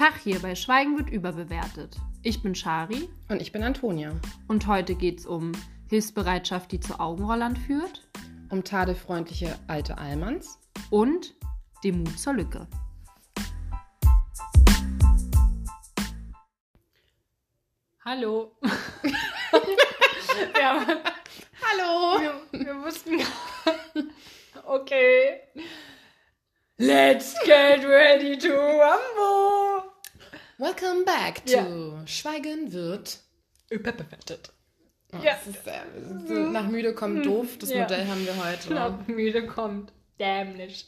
Tag hier bei Schweigen wird überbewertet. Ich bin Shari Und ich bin Antonia. und heute geht's um Hilfsbereitschaft, die zu Augenrollern führt Um tadelfreundliche alte Allmanns. und dem Mut zur Lücke. Hallo. ja, Hallo! wir, wir wussten. okay. Let's get ready to rumble. Welcome back to Ja. Schweigen wird. Überbewertet. Oh, Ja. ist, äh, so nach müde kommt doof. Das Ja. Modell haben wir heute. Knapp müde kommt. Dämlich.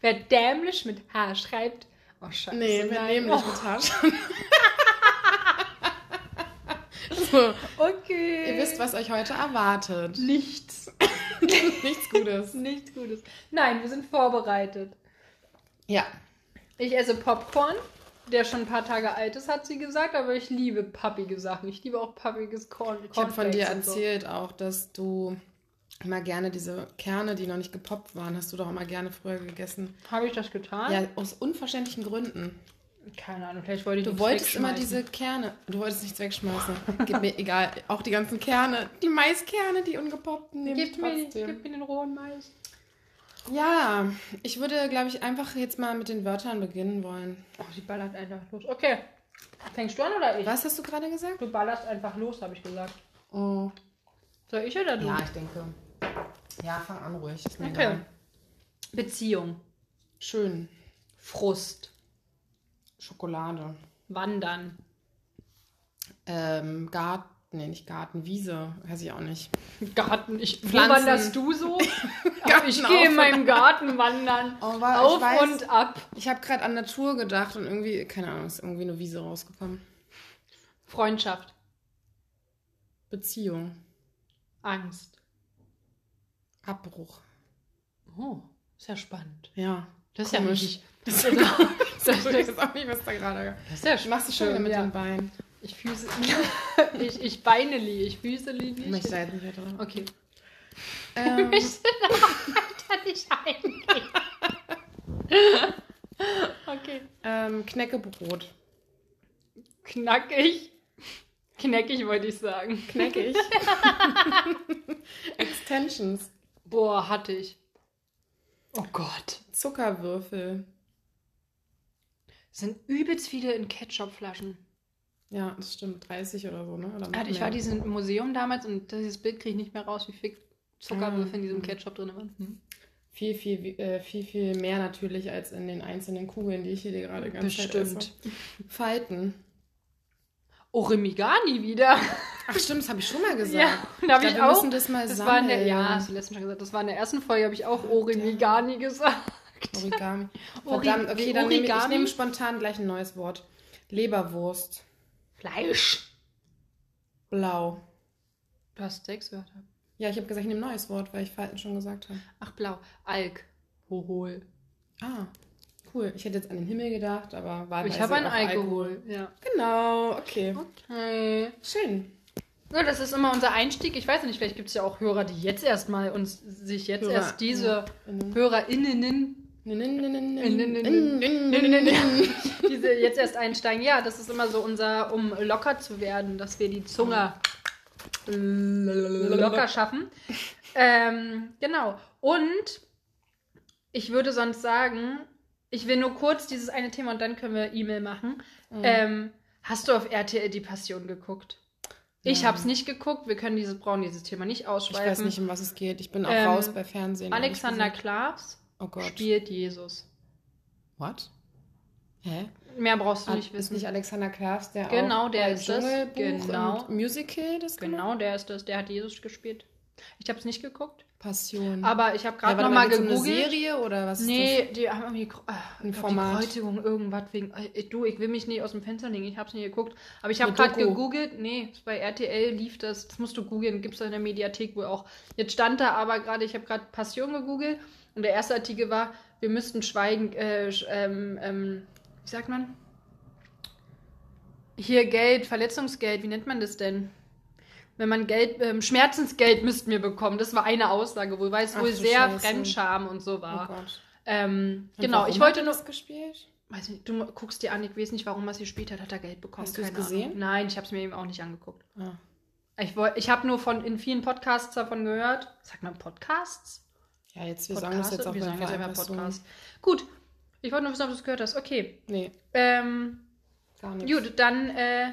Wer dämlich mit H schreibt. Oh, scheiße. Nee, nein. nehmen nicht mit so, Oh, okay. ihr wisst, was euch heute erwartet. Nichts. Nichts Gutes. Nichts Gutes. Nein, wir sind vorbereitet. Ja. Ich esse Popcorn, der schon ein paar Tage alt ist, hat sie gesagt, aber ich liebe pappige Sachen. Ich liebe auch pappiges Korn. Ich habe von dir und so. erzählt auch, dass du immer gerne diese Kerne, die noch nicht gepoppt waren, hast du doch immer gerne früher gegessen. Habe ich das getan? Ja, aus unverständlichen Gründen. Keine Ahnung, vielleicht wollte ich Du wolltest immer diese Kerne. Du wolltest nichts wegschmeißen. Gib mir egal. Auch die ganzen Kerne. Die Maiskerne, die ungepoppten, Gib mir, gib mir den rohen Mais. Ja, ich würde, glaube ich, einfach jetzt mal mit den Wörtern beginnen wollen. Oh, sie ballert einfach los. Okay. Fängst du an oder ich? Was hast du gerade gesagt? Du ballerst einfach los, habe ich gesagt. Oh. Soll ich oder du? Ja, ich denke. Ja, fang an ruhig. Ist mir Okay. egal. Beziehung. Schön. Frust. Schokolade. Wandern. Ähm, Garten. Nee, nicht Garten. Wiese. Weiß ich auch nicht. Garten. Ich, wo Pflanzen. wanderst du so? Ich gehe in meinem Garten wandern. Oh, wa- Auf weiß, und ab. Ich habe gerade an Natur gedacht und irgendwie, keine Ahnung, ist irgendwie eine Wiese rausgekommen. Freundschaft. Beziehung. Angst. Abbruch. Oh, ist ja spannend. Ja. Das ist ja Komisch. richtig. Das, Das, das, ich weiß auch nicht, was da gerade. das ist ja Du machst es schon wieder mit ja. den Beinen. Ich füße. ich, ich beineli, ich füßeli Ich nicht. möchte da jetzt nicht weiter. Okay. Ähm, Ich möchte da weiter nicht eingehen. okay. ähm, Knäckebrot. Knackig. Knackig wollte ich sagen. Kneckig. Extensions. Boah, hatte ich. Oh Gott. Zuckerwürfel. Sind übelst viele in Ketchupflaschen. Ja, das stimmt. 30 oder so, ne? Oder Also ich mehr. war diesen im Museum damals und dieses Bild kriege ich nicht mehr raus, wie viel Zuckerwürfel in diesem. Ketchup drin waren. Hm. viel, viel, äh, viel, viel mehr natürlich als in den einzelnen Kugeln, die ich hier gerade ganz Bestimmt. Falten. Orimigani wieder. Ach stimmt, das habe ich schon mal gesagt. Ja, da habe glaub, ich wir auch. müssen das mal das war in der, sammeln. ja, hast du letztens schon gesagt. Das war in der ersten Folge, habe ich auch Orimigani gesagt. Origami. Ori- Verdammt, okay, dann nehme ich, ich Origami? nehme spontan gleich ein neues Wort. Leberwurst. Fleisch. Blau. Du hast sechs Wörter. Ja, ich habe gesagt, ich nehme ein neues Wort, weil ich Falten schon gesagt habe. Ach, blau. Alk. Hohol. Ah, cool. Ich hätte jetzt an den Himmel gedacht, aber war Ich habe einen Alkohol. Ja. Genau, okay. Okay. Schön. Ja, das ist immer unser Einstieg. Ich weiß nicht, vielleicht gibt es ja auch Hörer, die jetzt erstmal uns sich jetzt Hörer, erst diese innen. HörerInnen Diese jetzt erst einsteigen. Ja, das ist immer so unser, um locker zu werden, dass wir die Zunge locker schaffen. Ähm, genau. Und ich würde sonst sagen, ich will nur kurz dieses eine Thema und dann können wir E-Mail machen. Ähm, hast du auf RTL die Passion geguckt? Ich habe es nicht geguckt. Wir können dieses brauchen dieses Thema nicht Ich ausschweifen. weiß nicht, um was es geht. Ich bin auch Ähm, raus bei Fernsehen. Alexander gesagt. Oh Gott. spielt Jesus. What? Hä? Mehr brauchst du nicht ist wissen. nicht Alexander Klavs, der Genau, auch der ist das. Dschungelbuch Genau. und Musical das Genau, gemacht? der ist das. Der hat Jesus gespielt. Ich habe es nicht geguckt, Passion. aber ich habe ja, gerade warte noch mal geht's um eine gegoogelt. Serie oder was ist Nee, die haben irgendwie äh, Ein Format. Die Kreuzigung, irgendwas wegen. Äh, du, ich will mich nicht aus dem Fenster legen, ich habe es nicht geguckt. Aber ich habe gerade gegoogelt. Nee, bei RTL lief das. Das musst du googeln, gibt es in der Mediathek wohl auch. Jetzt stand da aber gerade, ich habe gerade Passion gegoogelt und der erste Artikel war, wir müssten schweigen, äh, ähm, ähm, wie sagt man? Hier Geld, Verletzungsgeld, wie nennt man das denn? Wenn man Geld, ähm, Schmerzensgeld müssten wir bekommen. Das war eine Aussage es Ach wohl sehr Scheiße. Fremdscham und so war. Oh Gott. Ähm, Und genau, ich wollte nur. das gespielt? weiß nicht, du guckst dir an, ich weiß nicht, warum er es gespielt hat, hat er Geld bekommen. Hast du es gesehen? Ahnung. Nein, ich habe es mir eben auch nicht angeguckt. Ah. Ich, ich habe nur von in vielen Podcasts davon gehört. Sagt man Podcasts? Ja, jetzt, wir sagen das jetzt auch wir sagen jetzt so. Podcast. Gut. Ich wollte nur wissen, ob du es gehört hast. Okay. Nee, Ähm, gar nicht. gut, dann äh,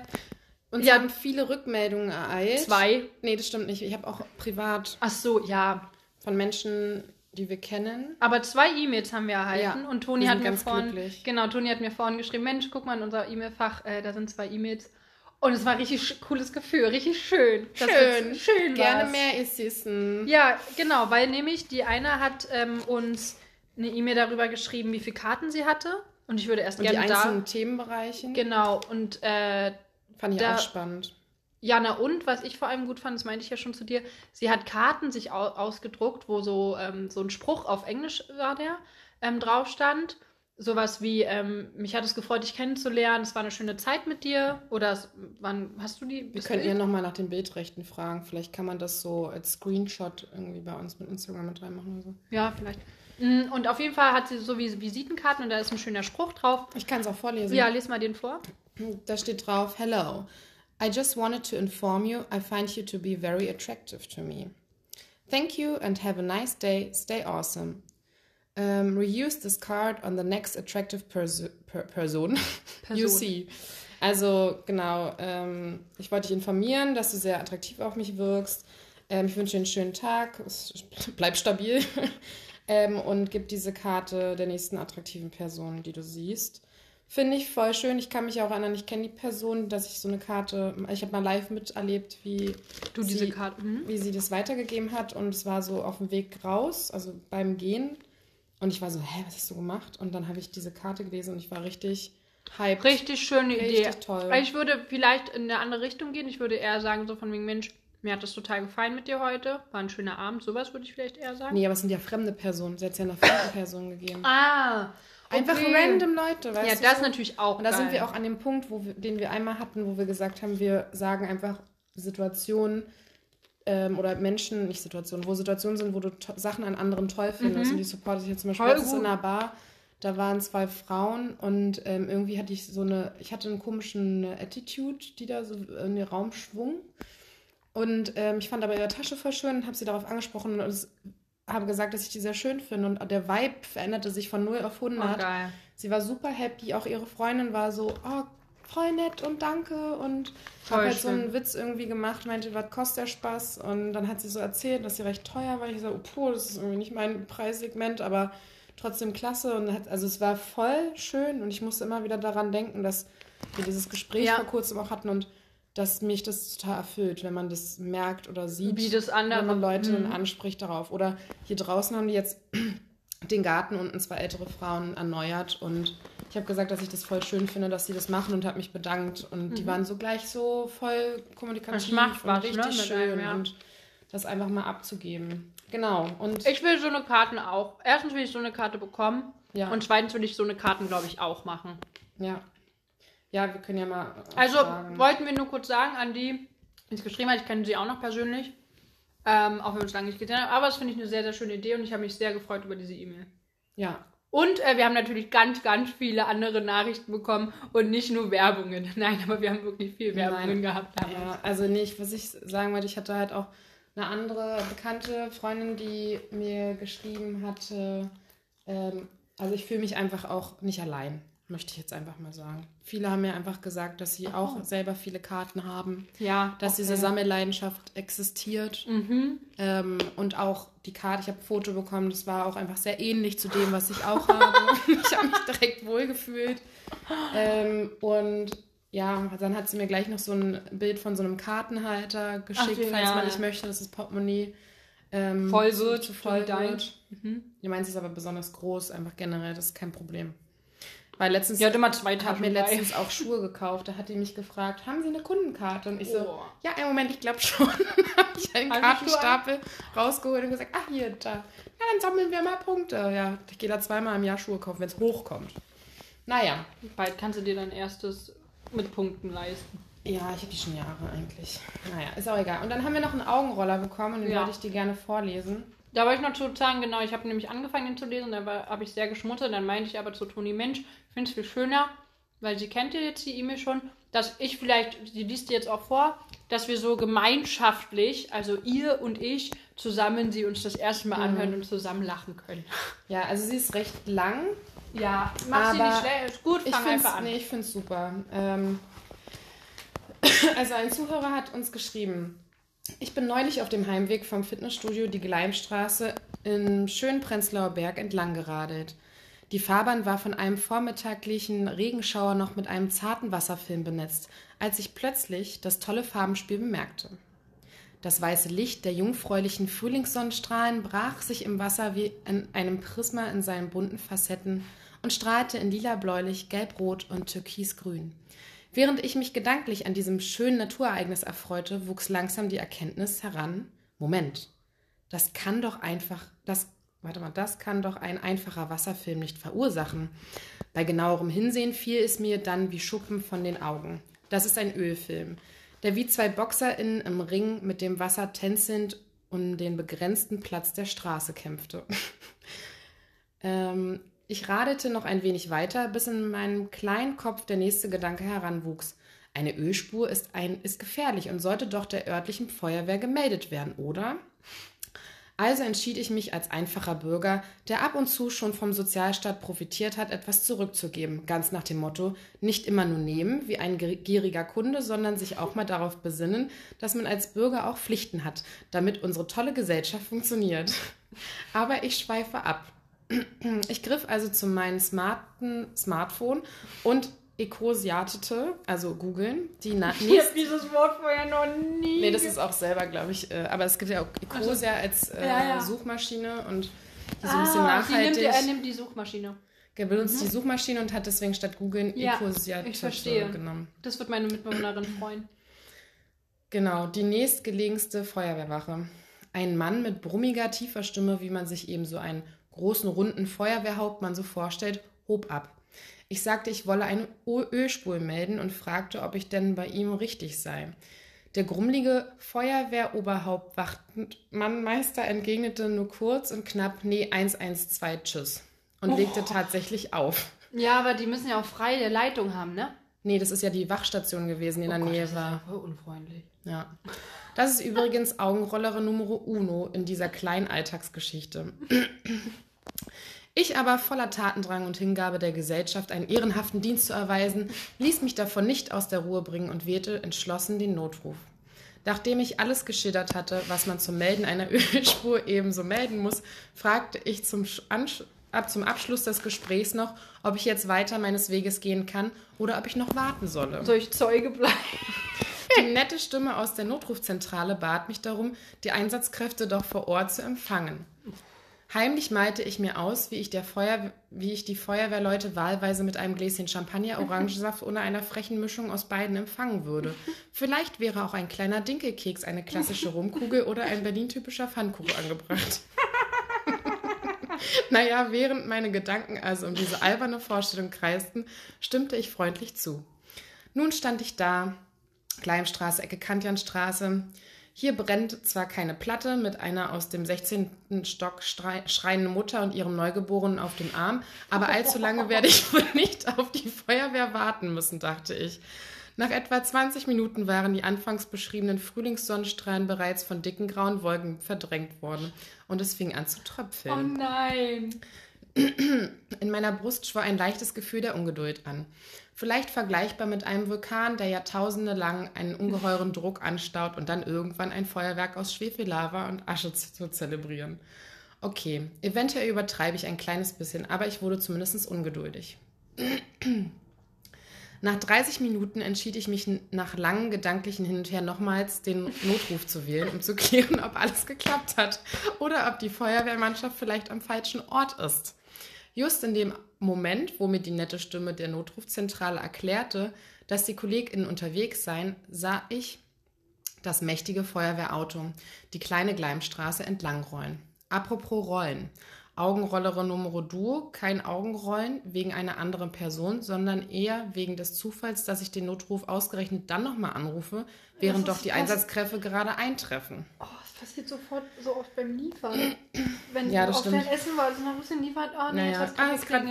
Und Ja. haben viele Rückmeldungen ereilt. zwei. Nee, das stimmt nicht. Ich habe auch privat Ach so, ja. von Menschen, die wir kennen. Aber zwei E-Mails haben wir erhalten Ja, und Toni wir hat mir ganz vorhin, glücklich. genau, Toni hat mir vorhin geschrieben, Mensch, guck mal in unser E-Mail-Fach, äh, da sind zwei E-Mails. Und es war ein richtig cooles Gefühl, richtig schön. Schön. schön Gerne war's. mehr Ississen. Ja, genau, weil nämlich die eine hat ähm, uns eine E-Mail darüber geschrieben, wie viele Karten sie hatte. Und ich würde erst Und die gerne da. einzelnen Themenbereiche. Genau, und äh, Fand ich da- auch spannend. Jana und, was ich vor allem gut fand, das meinte ich ja schon zu dir, sie hat Karten sich au ausgedruckt, wo so, ähm, so ein Spruch auf Englisch war der, ähm, drauf stand. Sowas wie, ähm, mich hat es gefreut, dich kennenzulernen, es war eine schöne Zeit mit dir. Oder es, wann hast du die? Wir du- ja nochmal nach den Bildrechten fragen. Vielleicht kann man das so als Screenshot irgendwie bei uns mit Instagram mit reinmachen oder so. Ja, vielleicht. Mm, Und auf jeden Fall hat sie so wie Visitenkarten und da ist ein schöner Spruch drauf. Ich kann es auch vorlesen. Ja, les mal den vor. Da steht drauf, Hello. I just wanted to inform you I find you to be very attractive to me. Thank you and have a nice day. Stay awesome. Um, reuse this card on the next attractive perso per person you Person. see. Also genau, ähm, ich wollte dich informieren, dass du sehr attraktiv auf mich wirkst. Ähm, ich wünsche dir einen schönen Tag. Bleib stabil. ähm, und gib diese Karte der nächsten attraktiven Person, die du siehst. Finde ich voll schön. Ich kann mich auch erinnern, ich kenne die Person, dass ich so eine Karte, ich habe mal live miterlebt, wie Du sie, diese Karte. Mhm. wie sie das weitergegeben hat und es war so auf dem Weg raus, also beim Gehen. Und ich war so, hä, was hast du gemacht? Und dann habe ich diese Karte gelesen und ich war richtig hyped. Richtig schöne Idee. Richtig toll. Ich würde vielleicht in eine andere Richtung gehen. Ich würde eher sagen, so von wegen, Mensch, mir hat das total gefallen mit dir heute. War ein schöner Abend. Sowas würde ich vielleicht eher sagen. Nee, aber es sind ja fremde Personen. Sie hat es ja einer fremden Person gegeben. Ah. Einfach okay. random Leute, weißt Ja, du? das so? natürlich auch. Und da sind geil. wir auch an dem Punkt, wo wir, den wir einmal hatten, wo wir gesagt haben, wir sagen einfach Situationen ähm, oder Menschen, nicht Situationen, wo Situationen sind, wo du to- Sachen an anderen toll findest. Und die supporte ich jetzt zum Beispiel Mhm. Letztens in einer Bar. Da waren zwei Frauen und ähm, irgendwie hatte ich so eine, ich hatte einen komischen Attitude, die da so in den Raum schwung. Und ähm, ich fand aber ihre Tasche voll schön und habe sie darauf angesprochen und es, habe gesagt, dass ich die sehr schön finde. Und der Vibe veränderte sich von 0 auf 100. Oh. Sie war super happy, auch ihre Freundin war so, oh, voll nett und danke. Und habe halt so einen Witz irgendwie gemacht, meinte, was kostet der Spaß? Und dann hat sie so erzählt, dass sie recht teuer war. Ich so, oh, puh, das ist irgendwie nicht mein Preissegment, aber trotzdem klasse. Und hat, also es war voll schön und ich musste immer wieder daran denken, dass wir dieses Gespräch Ja. vor kurzem auch hatten und dass mich das total erfüllt, wenn man das merkt oder sieht, Wie das andere- wenn man Leute Mhm. anspricht darauf. Oder hier draußen haben die jetzt den Garten unten zwei ältere Frauen erneuert und ich habe gesagt, dass ich das voll schön finde, dass sie das machen und habe mich bedankt und die waren so gleich so voll kommunikativ Das macht und was, ne, richtig mit schön einem, ja. und das einfach mal abzugeben. Genau und Ich will so eine Karten auch. Erstens will ich so eine Karte bekommen. ja, Und zweitens will ich so eine Karten, glaube ich, auch machen. ja, ja, wir können ja mal Also fragen. wollten wir nur kurz sagen an die, die es geschrieben hat, ich kenne sie auch noch persönlich. Ähm, auch wenn wir uns lange nicht gesehen haben. Aber das finde ich eine sehr, sehr schöne Idee und ich habe mich sehr gefreut über diese E-Mail. ja, Und äh, wir haben natürlich ganz, ganz viele andere Nachrichten bekommen und nicht nur Werbungen. Nein, aber wir haben wirklich viel Werbungen Nein. gehabt damals. Ja, also nicht, was ich sagen wollte, ich hatte halt auch eine andere bekannte Freundin, die mir geschrieben hatte, ähm, also ich fühle mich einfach auch nicht allein, möchte ich jetzt einfach mal sagen. Viele haben mir einfach gesagt, dass sie auch selber viele Karten haben, Ja, dass okay. diese Sammelleidenschaft existiert Mhm. ähm, und auch die Karte, ich habe ein Foto bekommen, das war auch einfach sehr ähnlich zu dem, was ich auch habe. ich habe mich direkt wohlgefühlt. Ähm, und ja, dann hat sie mir gleich noch so ein Bild von so einem Kartenhalter geschickt, Ach, falls ja. man nicht möchte, dass das Portemonnaie ähm, Voll wird, voll dein. Mhm. Die meint, sie ist aber besonders groß, einfach generell, das ist kein Problem. Weil letztens hat immer zwei ich habe Taschen mir letztens auch Schuhe gekauft. Da hat die mich gefragt, haben Sie eine Kundenkarte? Und ich so, Oh. ja, einen Moment, ich glaube schon. habe ich einen Kartenstapel rausgeholt und gesagt, ach hier, da. Ja, dann sammeln wir mal Punkte. Ja, ich gehe da zweimal im Jahr Schuhe kaufen, wenn es hochkommt. Naja, Bald kannst du dir dein erstes mit Punkten leisten. ja, ich habe die schon Jahre eigentlich. Naja, ist auch egal. Und dann haben wir noch einen Augenroller bekommen und den Ja. wollte ich dir gerne vorlesen. Da wollte ich noch zu sagen, genau, ich habe nämlich angefangen, ihn zu lesen, da habe ich sehr geschmunzelt. Dann meinte ich aber zu Toni, Mensch, ich finde es viel schöner, weil sie kennt ja jetzt die E-Mail schon, dass ich vielleicht, sie liest dir jetzt auch vor, dass wir so gemeinschaftlich, also ihr und ich, zusammen sie uns das erste Mal anhören und zusammen lachen können. Ja, also sie ist recht lang. Ja, mach sie nicht schnell, ist gut, Ich fang finde einfach an. nee, ich find's super. Ähm, also ein Zuhörer hat uns geschrieben, ich bin neulich auf dem Heimweg vom Fitnessstudio die Gleimstraße im schönen Prenzlauer Berg entlang geradelt. Die Fahrbahn war von einem vormittaglichen Regenschauer noch mit einem zarten Wasserfilm benetzt, als ich plötzlich das tolle Farbenspiel bemerkte. Das weiße Licht der jungfräulichen Frühlingssonnenstrahlen brach sich im Wasser wie in einem Prisma in seinen bunten Facetten und strahlte in lila-bläulich, gelb-rot und türkisgrün. Während ich mich gedanklich an diesem schönen Naturereignis erfreute, wuchs langsam die Erkenntnis heran: Moment, das kann doch einfach, das, warte mal, das kann doch ein einfacher Wasserfilm nicht verursachen. Bei genauerem Hinsehen fiel es mir dann wie Schuppen von den Augen. Das ist ein Ölfilm, der wie zwei BoxerInnen im Ring mit dem Wasser tänzelnd um den begrenzten Platz der Straße kämpfte. ähm, ich radelte noch ein wenig weiter, bis in meinem kleinen Kopf der nächste Gedanke heranwuchs. Eine Ölspur ist, ein, ist gefährlich und sollte doch der örtlichen Feuerwehr gemeldet werden, oder? Also entschied ich mich als einfacher Bürger, der ab und zu schon vom Sozialstaat profitiert hat, etwas zurückzugeben, ganz nach dem Motto, nicht immer nur nehmen wie ein gieriger Kunde, sondern sich auch mal darauf besinnen, dass man als Bürger auch Pflichten hat, damit unsere tolle Gesellschaft funktioniert. Aber ich schweife ab. Ich griff also zu meinem smarten Smartphone und ekosiatete, also googeln, die na Ich habe dieses Wort vorher noch nie. Nee, das ist auch selber, glaube ich. Äh, aber es gibt ja auch Ecosia als äh, ja, ja. Suchmaschine und die so ein bisschen ah, die nimmt, nachhaltig. er nimmt die Suchmaschine. Er benutzt die Suchmaschine und hat deswegen statt googeln Ja, Ecosiatete ich verstehe. genommen. Das wird meine Mitbewohnerin freuen. Genau, die nächstgelegenste Feuerwehrwache. Ein Mann mit brummiger, tiefer Stimme, wie man sich eben so einen großen, runden Feuerwehrhauptmann so vorstellt, hob ab. Ich sagte, ich wolle eine Ö- Ölspur melden und fragte, ob ich denn bei ihm richtig sei. Der grummelige Feuerwehroberhauptwachtmannmeister entgegnete nur kurz und knapp, nee, 112, tschüss. Und legte tatsächlich auf. Ja, aber die müssen ja auch freie Leitung haben, ne? Nee, das ist ja die Wachstation gewesen, die in der Oh Gott, Nähe das ist war. ja voll unfreundlich. Ja. Das ist übrigens Augenrollere Numero uno in dieser kleinen Alltagsgeschichte. Ich aber voller Tatendrang und Hingabe der Gesellschaft einen ehrenhaften Dienst zu erweisen, ließ mich davon nicht aus der Ruhe bringen und wählte entschlossen den Notruf. Nachdem ich alles geschildert hatte, was man zum Melden einer Ölspur ebenso melden muss, fragte ich zum, ab zum Abschluss des Gesprächs noch, ob ich jetzt weiter meines Weges gehen kann oder ob ich noch warten solle. Soll ich Zeuge bleiben? Die nette Stimme aus der Notrufzentrale bat mich darum, die Einsatzkräfte doch vor Ort zu empfangen. Heimlich malte ich mir aus, wie ich, der Feuer, wie ich die Feuerwehrleute wahlweise mit einem Gläschen Champagner, Orangensaft oder einer frechen Mischung aus beiden empfangen würde. Vielleicht wäre auch ein kleiner Dinkelkeks, eine klassische Rumkugel oder ein Berlin-typischer Pfannkuchen angebracht. naja, während meine Gedanken also um diese alberne Vorstellung kreisten, stimmte ich freundlich zu. Nun stand ich da, Gleimstraße, Ecke Kantjanstraße. Hier brennt zwar keine Platte mit einer aus dem 16. Stock schreienden Mutter und ihrem Neugeborenen auf dem Arm, aber allzu lange werde ich wohl nicht auf die Feuerwehr warten müssen, dachte ich. Nach etwa 20 Minuten waren die anfangs beschriebenen Frühlingssonnenstrahlen bereits von dicken grauen Wolken verdrängt worden und es fing an zu Oh tröpfeln. nein. In meiner Brust schwor ein leichtes Gefühl der Ungeduld an. Vielleicht vergleichbar mit einem Vulkan, der Jahrtausende lang einen ungeheuren Druck anstaut und dann irgendwann ein Feuerwerk aus Schwefellava und Asche zu zelebrieren. Okay, eventuell übertreibe ich ein kleines bisschen, aber ich wurde zumindest ungeduldig. Nach 30 Minuten entschied ich mich nach langen gedanklichen Hin und Her nochmals den Notruf zu wählen, um zu klären, ob alles geklappt hat oder ob die Feuerwehrmannschaft vielleicht am falschen Ort ist. Just in dem Moment, wo mir die nette Stimme der Notrufzentrale erklärte, dass die KollegInnen unterwegs seien, sah ich das mächtige Feuerwehrauto die kleine Gleimstraße entlangrollen. Apropos Rollen. Augenrollere Numero Duo, kein Augenrollen wegen einer anderen Person, sondern eher wegen des Zufalls, dass ich den Notruf ausgerechnet dann nochmal anrufe, während doch die Einsatzkräfte gerade eintreffen. Oh, passiert sofort so oft beim Liefern. Wenn Ja, du auf stimmt. dein Essen wartest, man muss den liefern. Oh nee, Naja, ah, es gerade.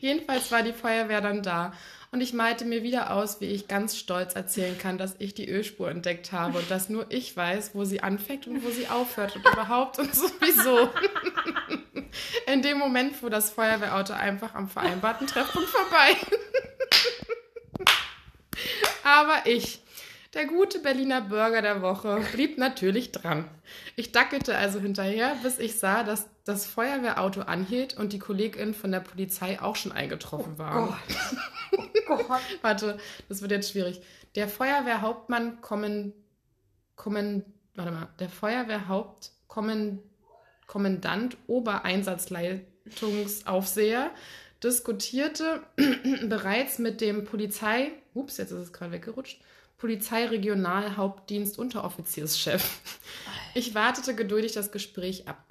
Jedenfalls war die Feuerwehr dann da und ich malte mir wieder aus, wie ich ganz stolz erzählen kann, dass ich die Ölspur entdeckt habe und dass nur ich weiß, wo sie anfängt und wo sie aufhört und überhaupt und sowieso. In dem Moment fuhr das Feuerwehrauto einfach am vereinbarten Treffpunkt vorbei. Aber ich, der gute Berliner Bürger der Woche, blieb natürlich dran. Ich dackelte also hinterher, bis ich sah, dass das Feuerwehrauto anhielt und die Kollegin von der Polizei auch schon eingetroffen war. Oh Gott. Warte, das wird jetzt schwierig. Der Feuerwehrhauptmann kommen, kommen, warte mal, der Feuerwehrhaupt kommen, Kommandant Obereinsatzleitungsaufseher diskutierte bereits mit dem Polizei, ups, jetzt ist es gerade weggerutscht, Polizeiregionalhauptdienst Unteroffizierschef. Ich wartete geduldig das Gespräch ab.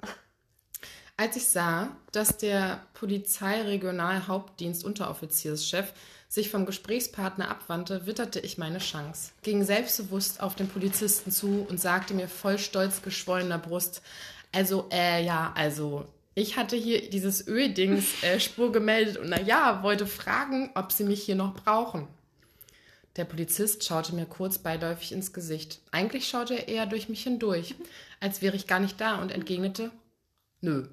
Als ich sah, dass der Polizeiregionalhauptdienst Unteroffizierschef sich vom Gesprächspartner abwandte, witterte ich meine Chance, ging selbstbewusst auf den Polizisten zu und sagte mir voll stolz geschwollener Brust, also, äh, ja, also, ich hatte hier dieses Öldings äh, Spur gemeldet und na ja, wollte fragen, ob sie mich hier noch brauchen. Der Polizist schaute mir kurz beiläufig ins Gesicht. Eigentlich schaute er eher durch mich hindurch, als wäre ich gar nicht da und entgegnete, nö.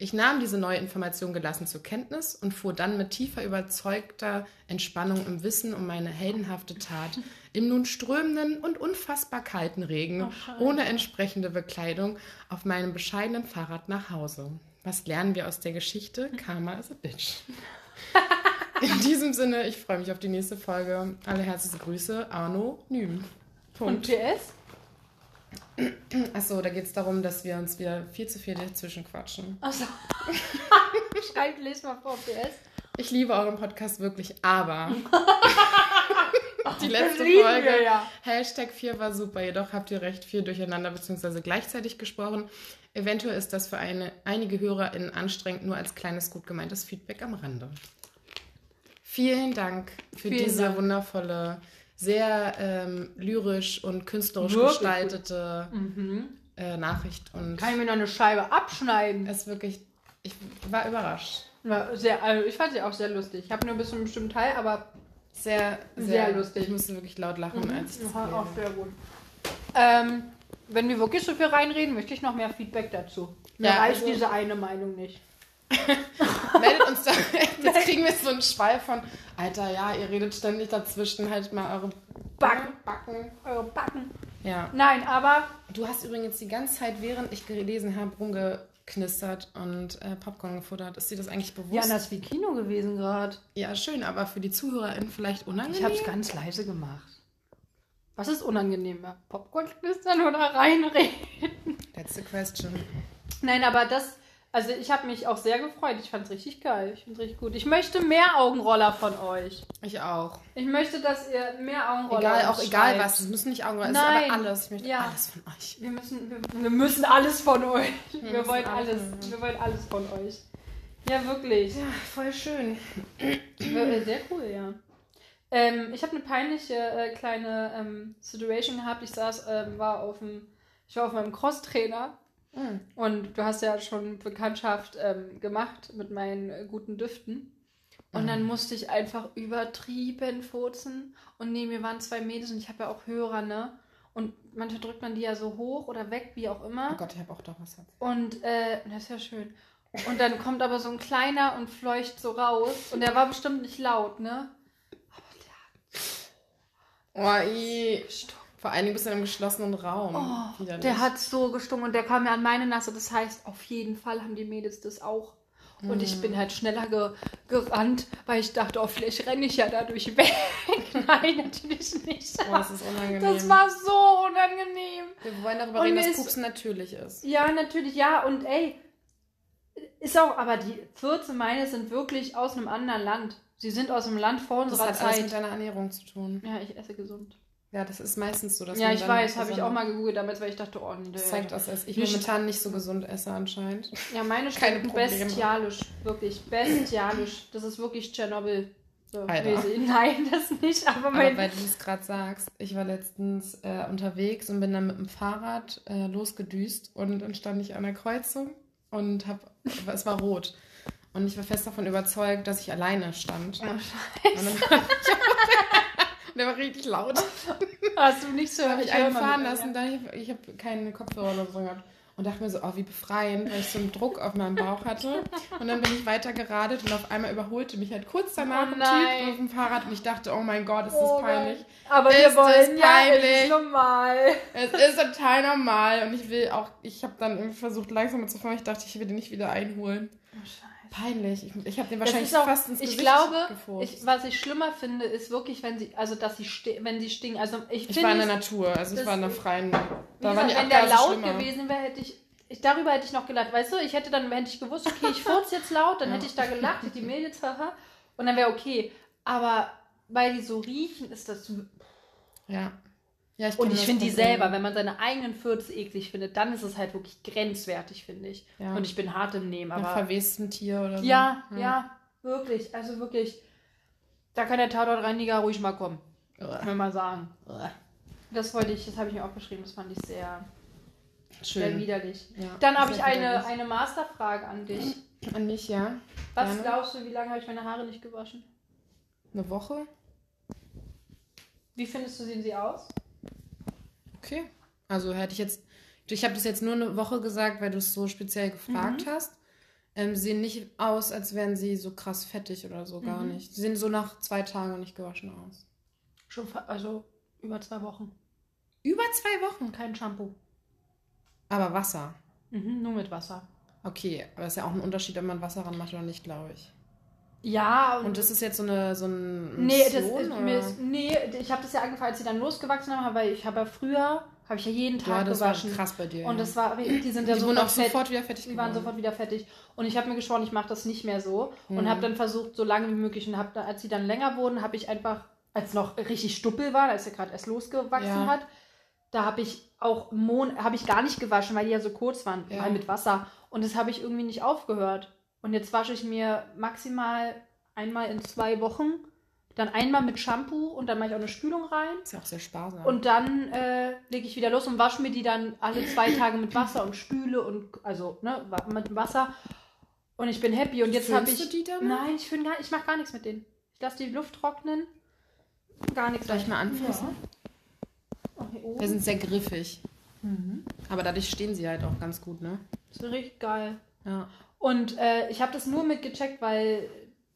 Ich nahm diese neue Information gelassen zur Kenntnis und fuhr dann mit tiefer überzeugter Entspannung im Wissen um meine heldenhafte Tat im nun strömenden und unfassbar kalten Regen Oh, ohne entsprechende Bekleidung auf meinem bescheidenen Fahrrad nach Hause. Was lernen wir aus der Geschichte? Karma is a bitch. In diesem Sinne, ich freue mich auf die nächste Folge. Alle herzliche Grüße, Arno Nüm. Und Punkt. PS? Achso, da geht es darum, dass wir uns wieder viel zu viel dazwischen quatschen. Achso. Schreibt, lest mal vor, PS. Ich liebe euren Podcast wirklich, aber die letzte Folge, wir ja. Hashtag 4 war super, jedoch habt ihr recht viel durcheinander bzw. gleichzeitig gesprochen. Eventuell ist das für eine, einige HörerInnen anstrengend, nur als kleines, gut gemeintes Feedback am Rande. Vielen Dank für Vielen diese Dank. wundervolle, sehr ähm, lyrisch und künstlerisch Wirklich gestaltete Mhm. äh, Nachricht und Kann ich mir noch eine Scheibe abschneiden? es wirklich, ich war überrascht. Ja, sehr, also ich fand sie auch sehr lustig. Ich habe nur bis zu einem bestimmten Teil, aber Sehr, sehr, Sehr lustig. Ich musste wirklich laut lachen, als ich das ja, auch sehr gut. Ähm, wenn wir wirklich so viel reinreden, möchte ich noch mehr Feedback dazu. Mir Ja, reicht also- diese eine Meinung nicht. Meldet uns da. Jetzt kriegen wir so einen Schwall von, Alter, ja, ihr redet ständig dazwischen, halt mal eure Backen. Backen. Eure Backen. Ja. Nein, aber Du hast übrigens die ganze Zeit, während ich gelesen habe, rumgeknistert und äh, Popcorn gefuttert. Ist dir das eigentlich bewusst? Jana ist wie Kino gewesen gerade. ja, schön, aber für die ZuhörerInnen vielleicht unangenehm. Ich habe es ganz leise gemacht. Was ist unangenehmer? Popcorn knistern oder reinreden? That's the question. Nein, aber das, also ich habe mich auch sehr gefreut. Ich fand es richtig geil. Ich finde es richtig gut. Ich möchte mehr Augenroller von euch. Ich auch. Ich möchte, dass ihr mehr Augenroller Egal, auch egal was. Es müssen nicht Augenroller, es ist aber alles. Ich möchte Ja. alles von euch. Wir müssen, wir, wir müssen alles von euch. Wir, müssen wollen alles alles. von euch. Wir wollen alles von euch. Ja, wirklich. Ja, voll schön. Äh, Sehr cool, ja. Ähm, ich habe eine peinliche äh, kleine ähm, Situation gehabt. Ich saß, ähm, war auf dem, ich war auf meinem Crosstrainer Mhm. und du hast ja schon Bekanntschaft ähm, gemacht mit meinen äh, guten Düften. Und dann musste ich einfach übertrieben furzen. Und neben mir waren zwei Mädels und ich habe ja auch Hörer, ne? Und manchmal drückt man die ja so hoch oder weg, wie auch immer. Oh Gott, ich habe auch doch was. Und äh, das ist ja schön. Und dann kommt aber so ein kleiner und fleucht so raus. Und der war bestimmt nicht laut, ne? Oh, i. Vor allen Dingen bist du in einem geschlossenen Raum. Oh, Widerlich. der hat so gestunken und der kam mir an meine Nase. Das heißt, auf jeden Fall haben die Mädels das auch. Und ich bin halt schneller ge gerannt, weil ich dachte, oh, vielleicht renne ich ja dadurch weg. Nein, natürlich nicht. Oh, das ist unangenehm. Das war so unangenehm. Wir wollen darüber Und reden, dass Pupsen natürlich ist. Ja, natürlich, ja. Und ey, ist auch, aber die 14 meine sind wirklich aus einem anderen Land. Sie sind aus dem Land vor Das unserer hat alles Zeit. mit deiner Ernährung zu tun. Ja, ich esse gesund. Ja, das ist meistens so. Dass ja, ich dann weiß, habe ich auch mal gegoogelt damals, weil ich dachte, oh nee. Das zeigt, dass ich Nicht- momentan nicht so gesund esse anscheinend. Ja, meine Keine Probleme. bestialisch. Wirklich bestialisch. Das ist wirklich Tschernobyl. So. Nein, das nicht, aber Aber mein. weil du es gerade sagst, ich war letztens äh, unterwegs und bin dann mit dem Fahrrad äh, losgedüst und dann stand ich an der Kreuzung und hab, es war rot. Und ich war fest davon überzeugt, dass ich alleine stand. Oh, Und Scheiße. dann und der war richtig laut. Hast du nicht so Dann habe ich einen fahren lassen, da ich, habe keine Kopfhörer oder so gehabt. Und dachte mir so, oh, wie befreiend, weil ich so einen Druck auf meinem Bauch hatte. Und dann bin ich weiter geradet und auf einmal überholte mich halt kurz danach Oh ein. Typ auf dem Fahrrad und ich dachte, oh mein Gott, ist das Oh peinlich. Aber Ist wir das wollen ja, es peinlich? ist normal. Es ist total normal und ich will auch, ich habe dann irgendwie versucht langsamer zu fahren, ich dachte, ich will den nicht wieder einholen. Oh. Peinlich. Ich, ich habe den wahrscheinlich auch, fast ins ich Gesicht glaube, gefurzt. ich, was ich schlimmer finde, ist wirklich, wenn sie, also dass sie, wenn sie stinken. Also ich, Ich war in der Natur, also ich war in der freien. Da gesagt, waren die wenn der laut schlimmer. gewesen wäre, hätte ich, ich. Darüber hätte ich noch gelacht. Weißt du, ich hätte dann, hätte ich gewusst, okay, ich furze jetzt laut, dann Ja. hätte ich da gelacht, die jetzt, haha, und dann wäre okay. Aber weil die so riechen, ist das. Ja. Ja Und kenn ich finde die selber, wenn man seine eigenen Fürze eklig findet, dann ist es halt wirklich grenzwertig, finde ich. Ja. Und ich bin hart im Nehmen, aber. verwestem Tier oder so. Ja, ja, wirklich. Also wirklich. Da kann der Tatortreiniger ruhig mal kommen. Uah. Kann man mal sagen. Das wollte ich, das habe ich mir aufgeschrieben, das fand ich sehr, sehr Schön. widerlich. Ja, Dann habe sehr ich eine, widerlich. eine Masterfrage an dich. An mich, ja. Was Gerne. glaubst du, wie lange habe ich meine Haare nicht gewaschen? Eine Woche? Wie findest du, sehen sie aus? Okay. Also hätte ich jetzt. Ich habe das jetzt nur eine Woche gesagt, weil du es so speziell gefragt Mhm. hast. Ähm, sehen nicht aus, als wären sie so krass fettig oder so, gar Mhm. nicht. Sie sehen so nach zwei Tagen nicht gewaschen aus. Schon, also über zwei Wochen. Über zwei Wochen. Kein Shampoo. Aber Wasser. Mhm, nur mit Wasser. Okay, aber es ist ja auch ein Unterschied, ob man Wasser ranmacht oder nicht, glaube ich. Ja, Und das ist jetzt so eine so ein Nee, das Mission, ist, oder? mir ist, nee, ich habe das ja angefangen, als sie dann losgewachsen haben, weil ich habe ja früher, habe ich ja jeden ja, Tag das war gewaschen. krass bei dir. Und ja. das war, die sind ja die wurden auch fett- sofort wieder fertig Die waren geworden. sofort wieder fertig. Und ich habe mir geschworen, ich mache das nicht mehr so. Und Mhm. habe dann versucht, so lange wie möglich. Und hab dann, als sie dann länger wurden, habe ich einfach, als noch richtig Stuppel war, als er gerade erst losgewachsen Ja. hat, da habe ich auch Mon habe ich gar nicht gewaschen, weil die ja so kurz waren, Ja. mal mit Wasser. Und das habe ich irgendwie nicht aufgehört. Und jetzt wasche ich mir maximal einmal in zwei Wochen, dann einmal mit Shampoo und dann mache ich auch eine Spülung rein. ist ja auch sehr sparsam. Und dann äh, lege ich wieder los und wasche mir die dann alle zwei Tage mit Wasser und spüle und also ne, mit Wasser. Und ich bin happy. Und jetzt habe ich. du die dann? Nein, ich, gar- ich mache gar nichts mit denen. Ich lasse die Luft trocknen. Gar nichts. Soll ich mal anfassen? Ja. Oh. Wir sind sehr griffig. Mhm. Aber dadurch stehen sie halt auch ganz gut, ne? Das ist richtig geil. Ja. Und äh, ich habe das nur mitgecheckt, weil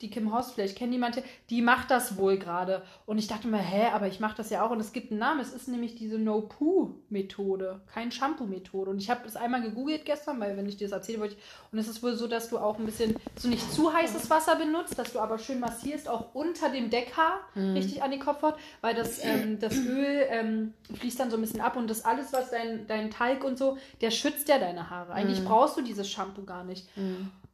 die Kim Horst, vielleicht kennen die manche, die macht das wohl gerade. Und ich dachte mir, hä, aber ich mache das ja auch. Und es gibt einen Namen. Es ist nämlich diese No-Poo-Methode, kein Shampoo-Methode. Und ich habe es einmal gegoogelt gestern, weil wenn ich dir das erzähle, wollte. Und es ist wohl so, dass du auch ein bisschen, so nicht zu heißes Wasser benutzt, dass du aber schön massierst, auch unter dem Deckhaar, richtig an die Kopfhaut, weil das, ähm, das Öl ähm, fließt dann so ein bisschen ab und das alles, was dein, dein Talg und so, der schützt ja deine Haare. Eigentlich brauchst du dieses Shampoo gar nicht.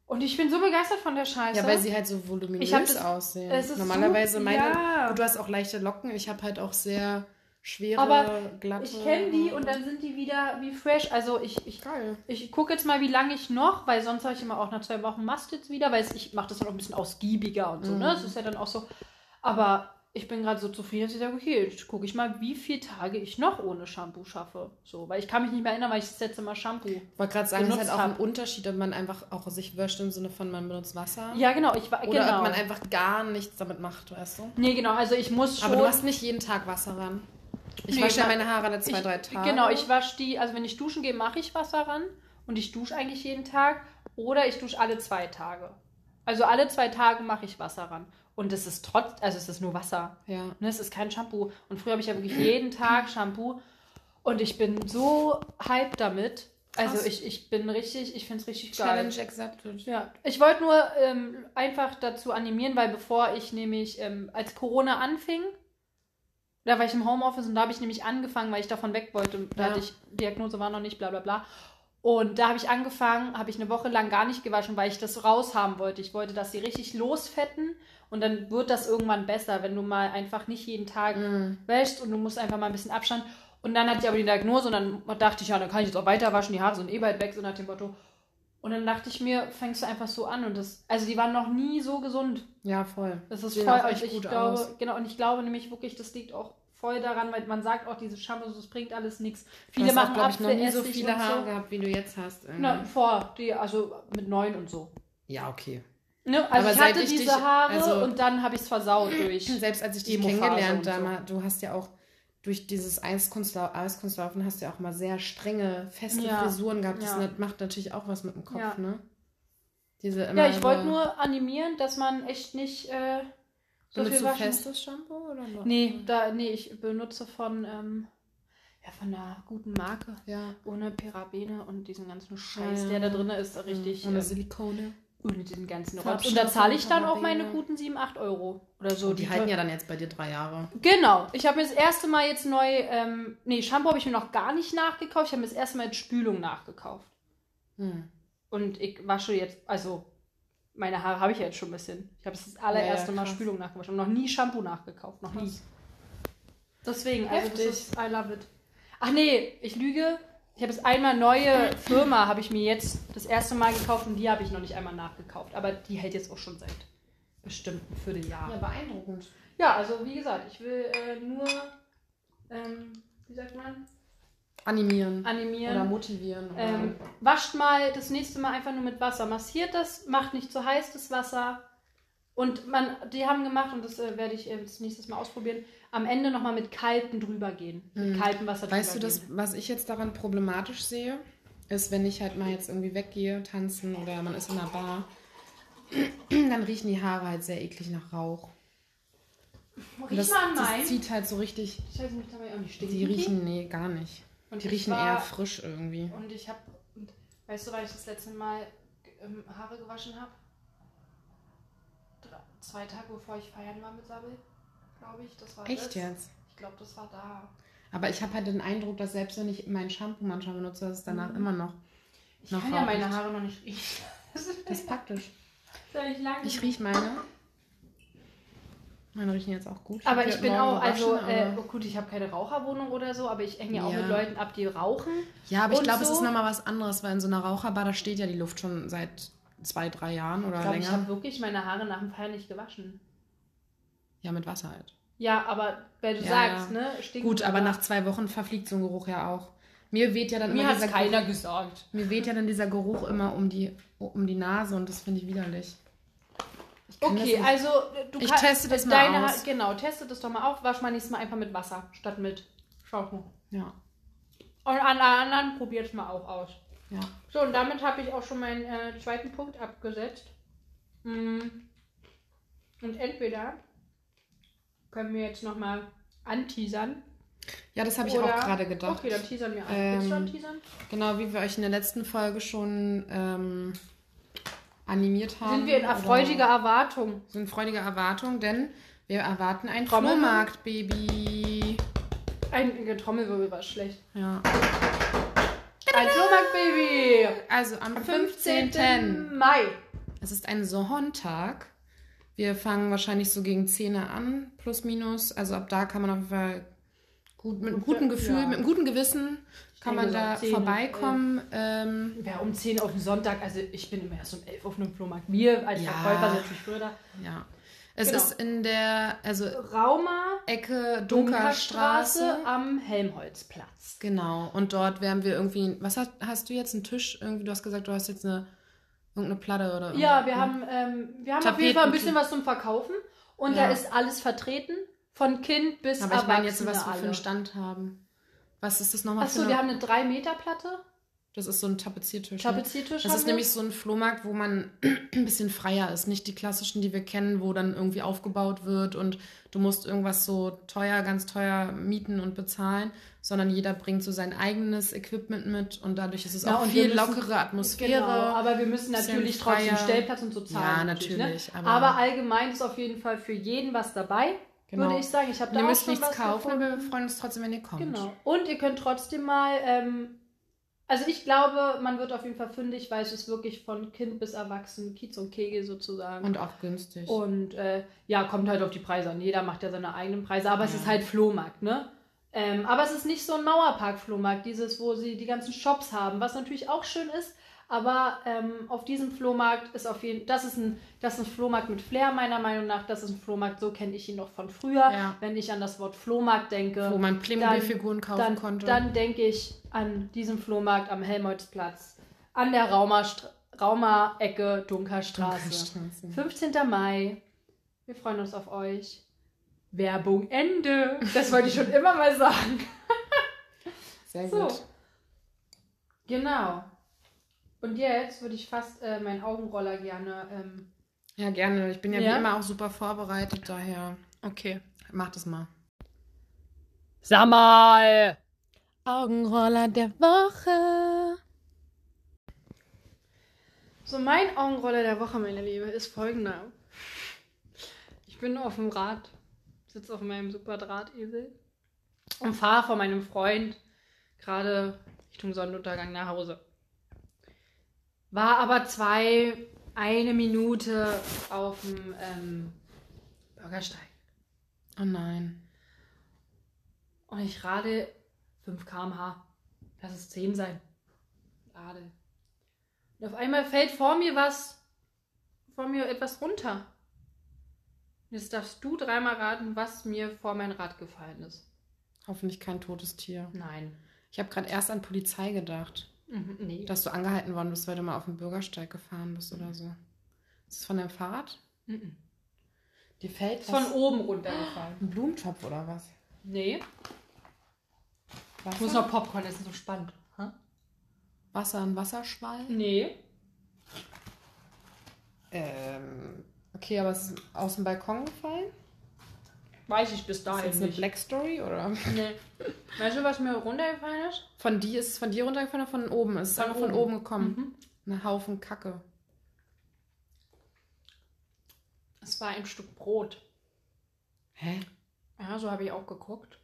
Und ich bin so begeistert von der Scheiße. Ja, weil sie halt so voluminös das- aussehen. es ist Normalerweise so- meine. ja. Du hast auch leichte Locken. Ich habe halt auch sehr schwere, Aber glatte. ich kenne die und dann sind die wieder wie fresh. Also ich, ich, Geil. ich gucke jetzt mal, wie lange ich noch, weil sonst habe ich immer auch nach zwei Wochen Mast jetzt wieder, weil es, ich mache das dann auch ein bisschen ausgiebiger und so, ne? Das ist ja dann auch so. Aber ich bin gerade so zufrieden, dass ich sage, okay, jetzt gucke ich mal, wie viele Tage ich noch ohne Shampoo schaffe. So, weil ich kann mich nicht mehr erinnern, weil ich das letzte Mal Shampoo. Ich wollte gerade sagen, es ist halt auch ein hab. Unterschied, ob man einfach auch sich wäscht im Sinne von, man benutzt Wasser. Ja, genau, ich Oder genau. ob man einfach gar nichts damit macht, weißt du? nee, genau, also ich muss schon. Aber du hast nicht jeden Tag Wasser ran. Ich Nee, wasche ja meine Haare alle zwei, ich, drei Tage. Genau, ich wasche die, also wenn ich duschen gehe, mache ich Wasser ran und ich dusche eigentlich jeden Tag oder ich dusche alle zwei Tage. Also alle zwei Tage mache ich Wasser ran. Und es ist trotz, also es ist nur Wasser. Ja. Ne, es ist kein Shampoo. Und früher habe ich ja wirklich jeden Tag Shampoo. Und ich bin so hyped damit. Also Krass. ich, ich bin richtig, ich finde es richtig geil. Challenge accepted. Ja, ich wollte nur ähm, einfach dazu animieren, weil bevor ich nämlich, ähm, als Corona anfing, da war ich im Homeoffice und da habe ich nämlich angefangen, weil ich davon weg wollte. Da Ja. hatte ich, Diagnose war noch nicht, bla bla bla. Und da habe ich angefangen, habe ich eine Woche lang gar nicht gewaschen, weil ich das raushaben wollte. Ich wollte, dass sie richtig losfetten Und dann wird das irgendwann besser, wenn du mal einfach nicht jeden Tag Mhm. wäschst und du musst einfach mal ein bisschen Abstand. Und dann hatte ich aber die Diagnose und dann dachte ich, ja, dann kann ich jetzt auch weiter waschen, die Haare sind eh bald weg, so nach dem Motto. Und dann dachte ich mir, fängst du einfach so an und das, also die waren noch nie so gesund. Ja, voll. Das ist Sehen voll, und ich gut glaube, aus. genau, und ich glaube nämlich wirklich, das liegt auch voll daran, weil man sagt auch, diese Shampoos, das bringt alles nichts. Viele machen auch, glaube ich, noch nie so viele Haare so. gehabt, wie du jetzt hast. irgendwie. Na, vor, die, also mit neun und so. Ja, okay. Ne? Also Aber ich hatte ich diese dich- Haare also- und dann habe ich es versaut durch. Selbst als ich dich kennengelernt so. damals, du hast ja auch durch dieses Eiskunstlau Eiskunstlaufen hast du ja auch mal sehr strenge, feste Ja. Frisuren gehabt. Das Ja. macht natürlich auch was mit dem Kopf, Ja. ne? Diese immer Ja, ich wollte nur animieren, dass man echt nicht äh, so Benutzt viel waschen festes Shampoo oder noch? Nee, da, nee, ich benutze von, ähm, ja, von einer guten Marke. Ja. Ohne Parabene und diesen ganzen Scheiß, Ja. der da drin ist, richtig. Ohne ähm, Silikone. Ohne diesen ganzen Rotz. Und da zahle ich dann auch und meine guten 7, 8 Euro. Oder so. So, die halten teuer- ja dann jetzt bei dir drei Jahre. Genau. Ich habe mir das erste Mal jetzt neu, ähm, nee, Shampoo habe ich mir noch gar nicht nachgekauft. Ich habe mir das erste Mal jetzt Spülung nachgekauft. Hm. Und ich wasche jetzt, also meine Haare habe ich ja jetzt schon ein bisschen. Ich habe das, das allererste Ja, Mal. Spülung nachgewaschen und noch nie Shampoo nachgekauft. Noch nie. Deswegen, also das Heftig. ist, I love it. Ach nee, ich lüge. Ich habe es einmal neue Firma, habe ich mir jetzt das erste Mal gekauft und die habe ich noch nicht einmal nachgekauft. Aber die hält jetzt auch schon seit bestimmt ein Vierteljahr. Ja, beeindruckend. Ja, also wie gesagt, ich will äh, nur, ähm, wie sagt man, Animieren. animieren. Oder motivieren. Oder Ähm, wascht mal das nächste Mal einfach nur mit Wasser. Massiert das, macht nicht zu heiß das Wasser. Und man, die haben gemacht, und das äh, werde ich äh, das nächstes Mal ausprobieren, am Ende nochmal mit kaltem drüber gehen. Mit Mhm. kaltem Wasser Weißt du, drüber das, was ich jetzt daran problematisch sehe, ist, wenn ich halt mal jetzt irgendwie weggehe, tanzen oder man ist in einer Bar, dann riechen die Haare halt sehr eklig nach Rauch. Riech das, mal an das meinen. zieht halt so richtig. Scheiße, mich dabei auch nicht stinken. Die riechen, nee, gar nicht. und Die riechen war, eher frisch irgendwie. Und ich habe, weißt du, weil ich das letzte Mal ähm, Haare gewaschen habe? Zwei Tage bevor ich feiern war mit Sabbel, glaube ich. Das war Echt das. jetzt? Ich glaube, das war da. Aber ich habe halt den Eindruck, dass selbst wenn ich mein Shampoo manchmal benutze, dass es danach Mhm. immer noch. Ich Noch kann ja meine. Haare noch nicht riechen. Das ist praktisch. soll ich lange. Ich rieche meine. Meine riechen jetzt auch gut. aber ich bin auch, also, äh, oh gut, ich habe keine Raucherwohnung oder so, aber ich hänge ja auch mit Leuten ab, die rauchen. Ja, aber ich glaube, es so- ist nochmal was anderes, weil in so einer Raucherbar, da steht ja die Luft schon seit zwei, drei Jahren oder Ich glaube, ich länger. habe wirklich meine Haare nach dem Feiern nicht gewaschen. Ja, mit Wasser halt. Ja, aber weil du Ja, sagst, ja. ne? Stinken Gut, aber nach zwei Wochen verfliegt so ein Geruch ja auch. Mir weht ja dann Mir immer hat keiner Geruch, gesagt. mir weht ja dann dieser Geruch immer um die, um die Nase und das finde ich widerlich. Ich kann Okay, also du Ich kannst teste das mal deine aus. Genau, teste das doch mal auf. Wasch mal nächstes Mal einfach mit Wasser statt mit Shampoo. Ja, Und an der anderen probiert es mal auch aus. ja. So, und damit habe ich auch schon meinen äh, zweiten Punkt abgesetzt. Mm. Und entweder können wir jetzt nochmal anteasern. Ja, das habe ich oder- auch gerade gedacht. Okay, dann teasern wir an. Ähm, Willst du anteasern? Genau wie wir euch in der letzten Folge schon ähm, animiert haben. Sind wir in erfreudiger Erwartung. sind in freudiger Erwartung, denn wir erwarten ein Trommelwirbel? Flohmarkt, Baby. Ein Trommelwirbel war schlecht. Ja. Ein Flohmarkt-Baby! Also am Am 15. 15. Mai. Es ist ein Sonntag. Wir fangen wahrscheinlich so gegen 10 Uhr an, plus minus. Also ab da kann man auf jeden Fall gut, mit einem guten Gefühl, Ja. mit einem guten Gewissen kann man da so 10, vorbeikommen. Ähm, Ja, um 10 auf den Sonntag. Also ich bin immer erst um 11 auf einem Flohmarkt. Wir als Ja. Verkäufer sind natürlich früher da. ja. Es Genau. ist in der, also Rauma Ecke Dunkerstraße Dunkerstraße. am Helmholtzplatz. Genau. Und dort werden wir irgendwie. Was hast, hast du jetzt? Einen Tisch? Irgendwie, du hast gesagt, du hast jetzt eine irgendeine Platte oder Ja, irgendwas. wir haben, ähm, wir haben auf jeden Fall ein bisschen was zum Verkaufen. Und Ja. da ist alles vertreten. Von Kind bis Aber ich meine jetzt, was wir für einen. Stand haben. Was ist das nochmal für Achso, eine? wir haben eine 3-Meter-Platte. Das ist so ein Tapeziertisch. ne? Tapeziertisch Das haben ist wir. nämlich so ein Flohmarkt, wo man ein bisschen freier ist. Nicht die klassischen, die wir kennen, wo dann irgendwie aufgebaut wird und du musst irgendwas so teuer, ganz teuer mieten und bezahlen, sondern jeder bringt so sein eigenes Equipment mit und dadurch ist es Ja, auch viel müssen- lockere Atmosphäre. Genau, aber wir müssen natürlich trotzdem. Stellplatz und so zahlen. Ja, Ne? natürlich, Aber, aber- allgemein ist auf jeden Fall für jeden was dabei, Genau. würde ich sagen. Ich habe da ihr auch müsst nichts kaufen, gefunden. aber wir freuen uns trotzdem, wenn ihr kommt. Genau. Und ihr könnt trotzdem mal ähm, Also ich glaube, man wird auf jeden Fall fündig, weil es ist wirklich von Kind bis Erwachsen, Kiez und Kegel sozusagen. Und auch günstig. Und äh, ja, kommt halt auf die Preise an. Jeder macht ja seine eigenen Preise, aber es Ja. ist halt Flohmarkt, ne? Ähm, aber es ist nicht so ein Mauerpark-Flohmarkt, dieses, wo sie die ganzen Shops haben, was natürlich auch schön ist. Aber ähm, auf diesem Flohmarkt ist auf jeden das ist ein das ist ein Flohmarkt mit Flair meiner Meinung nach. Das ist ein Flohmarkt, so kenne ich ihn noch von früher. Ja. Wenn ich an das Wort Flohmarkt denke, wo man Playmobil-Figuren kaufen dann, konnte. dann denke ich an diesen Flohmarkt am Helmholtzplatz, an der Rauma, Rauma Ecke Dunkerstraße. Dunkerstraße. 15. Mai. Wir freuen uns auf euch. Werbung Ende. Das wollte ich schon immer mal sagen. Sehr So. gut. Genau. Und jetzt würde ich fast äh, meinen Augenroller gerne. Ähm, Ja, gerne. Ich bin ja, Ja? wie immer auch super vorbereitet, daher okay. mach das mal. Sag mal. Augenroller der Woche. So, mein Augenroller der Woche, meine Liebe, ist folgender. Ich bin auf dem Rad, sitze auf meinem super Drahtesel und fahre von meinem Freund gerade Richtung Sonnenuntergang nach Hause. War aber zwei, eine Minute auf dem ähm, Bürgersteig. Oh nein. Und ich rade 5 km/h. Lass es 10 sein. Rade. Und auf einmal fällt vor mir was, vor mir etwas runter. Jetzt darfst du dreimal raten, was mir vor mein Rad gefallen ist. Hoffentlich kein totes Tier. Nein. Ich habe gerade erst an Polizei gedacht, Mhm, nee. dass du angehalten worden bist, weil du mal auf dem Bürgersteig gefahren bist oder so. Ist das von deinem Fahrrad? Mhm. Dir fällt von oben runtergefallen. Ein Blumentopf oder was? Nee. Wasser? Ich muss noch Popcorn essen, so spannend. Hä? Wasser, ein Wasserschwall? Nee. Ähm, okay, aber es ist aus dem Balkon gefallen? Weiß ich bis Ist dahin jetzt eine nicht. Black Story oder? Nee. Weißt du, was mir runtergefallen ist? Von dir ist es von dir runtergefallen oder von oben? Es ist Von einfach von oben. oben gekommen. Mhm. Ein Haufen Kacke. Es war ein Stück Brot. Hä? Ja, so habe ich auch geguckt.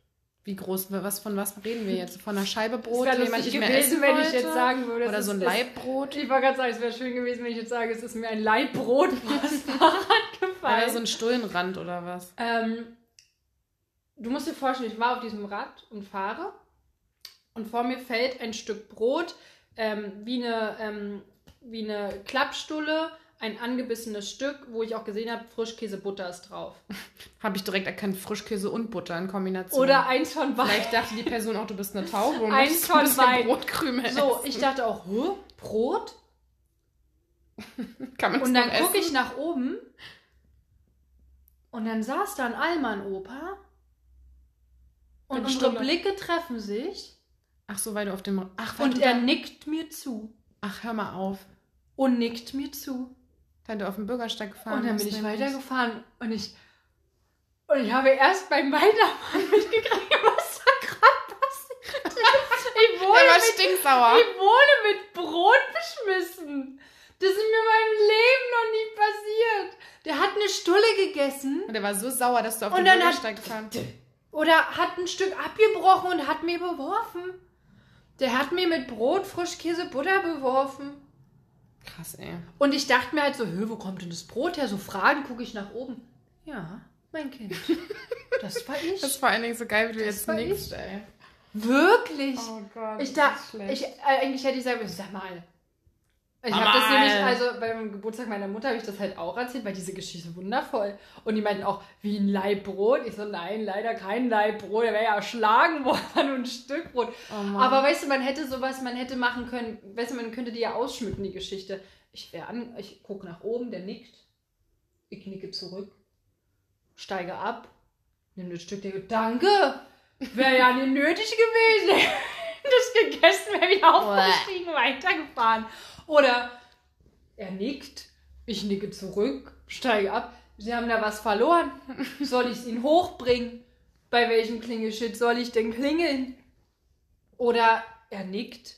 Wie groß, was von was reden wir jetzt? Von einer Scheibe Brot, die wäre man nicht mehr gewesen, essen wenn wollte? ich jetzt sagen würde, Oder so ein Leibbrot? Ich wollte gerade sagen, es wäre schön gewesen, wenn ich jetzt sage, es ist mir ein Leibbrot vors Fahrrad gefallen. Oder so ein Stullenrand oder was? ähm, du musst dir vorstellen, ich war auf diesem Rad und fahre und vor mir fällt ein Stück Brot ähm, wie, eine, ähm, wie eine Klappstulle, ein angebissenes Stück, wo ich auch gesehen habe, Frischkäse Butter ist drauf. Habe ich direkt erkannt, Frischkäse und Butter in Kombination. Oder eins von beiden. Vielleicht dachte die Person auch, du bist eine Taube und Eins von ein beiden. Brotkrümel So, essen. ich dachte auch, Hä? Brot? Kann man Und dann gucke ich nach oben und dann saß da ein Allmann-Opa und Eine unsere Stunde. Blicke treffen sich Ach so, weil du auf dem... Ach, und er nickt mir zu Ach, hör mal auf. und nickt mir zu. Weil du auf dem Bürgersteig gefahren Und dann bin ich weitergefahren und ich und ich habe erst beim Weiterfahren mitgekriegt, was da gerade passiert. Ich Der wurde, war mit, stinksauer. ich wurde mit Brot beschmissen. Das ist mir mein Leben noch nie passiert. Der hat eine Stulle gegessen Und der war so sauer, dass du auf dann hat- Bürgersteig gefahren bist. Oder hat ein Stück abgebrochen und hat mir beworfen. Der hat mir mit Brot, Frischkäse, Butter beworfen. Krass, ey. Und ich dachte mir halt so, Hö, wo kommt denn das Brot her? So Fragen gucke ich nach oben. Ja, mein Kind. Das war ich. Das ist vor allen Dingen so geil, wie du Das jetzt war nickst, ey. Wirklich. Oh Gott, ich das da, ist schlecht. ich, äh, eigentlich hätte ich sagen müssen, sag mal. Ich habe das nämlich, also beim Geburtstag meiner Mutter habe ich das halt auch erzählt, weil diese Geschichte wundervoll. Und die meinten auch, wie ein Leibbrot. Ich so, nein, leider kein Leibbrot. Der wäre ja erschlagen worden, nur ein Stück Brot. Oh. Aber weißt du, man hätte sowas, man hätte machen können, weißt du, man könnte die ja ausschmücken, die Geschichte. Ich wäre an, ich gucke nach oben, der nickt. Ich nicke zurück, steige ab, nimm das Stück, denke, danke, wäre ja nicht nötig gewesen. das gegessen, wäre wieder aufgestiegen, weitergefahren. Oder er nickt, ich nicke zurück, steige ab. Sie haben da was verloren. Soll ich es ihnen hochbringen? Bei welchem Klingelschild soll ich denn klingeln? Oder er nickt,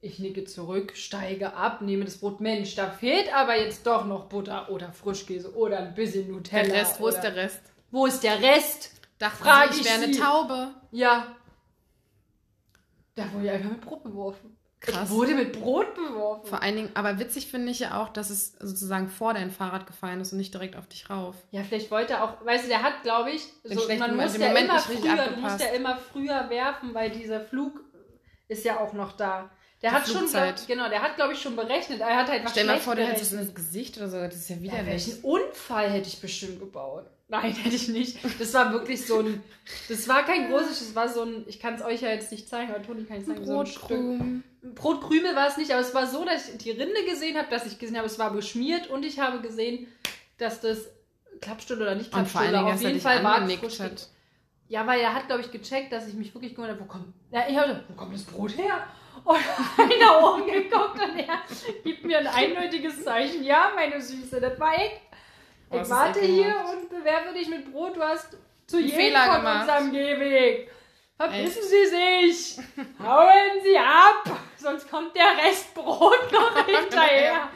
ich nicke zurück, steige ab, nehme das Brot. Mensch, da fehlt aber jetzt doch noch Butter oder Frischkäse oder ein bisschen Nutella. der Rest, wo ist der Rest? Wo ist der Rest? Dachte Frag sie, ich ich wäre eine. Taube. Ja. Da wurde ich einfach mit Brot beworfen. Krass. Ich wurde mit Brot beworfen. Vor allen Dingen, aber witzig finde ich ja auch, dass es sozusagen vor dein Fahrrad gefallen ist und nicht direkt auf dich rauf. Ja, vielleicht wollte er auch, weißt du, der hat, glaube ich, Den so, man muss ja Moment immer früher, du musst ja immer früher werfen, weil dieser Flug ist ja auch noch da. Der Die hat schon, Flugzeit. glaub, genau, der hat, glaube ich, schon berechnet. Er hat halt was Stell mal schlecht vor, du hättest ins Gesicht oder so, das ist ja Ja, widerlich. welchen Unfall hätte ich bestimmt gebaut? Nein, hätte ich nicht. Das war wirklich so ein. Das war kein großes, das war so ein. Ich kann es euch ja jetzt nicht zeigen, aber Toni kann ich sagen. So ein Stück. Brotkrumen. Brotkrümel war es nicht, aber es war so, dass ich die Rinde gesehen habe, dass ich gesehen habe, es war beschmiert und ich habe gesehen, dass das Klappstulle oder nicht Und vor Dingen, auf jeden Fall war frisch- hat. Ja, weil er hat, glaube ich, gecheckt, dass ich mich wirklich gewundert habe, wo kommt, ja, ich habe, wo kommt das Brot her? Und in die Augen geguckt und er gibt mir ein eindeutiges Zeichen. Ja, meine Süße, das war ich. Oh, Ich warte hier gemacht. und bewerfe dich mit Brot. Du hast zu jedem Fehler von gemacht. unserem Gehweg. Verpissen Sie sich! Hauen Sie ab! Sonst kommt der Rest Brot noch hinterher.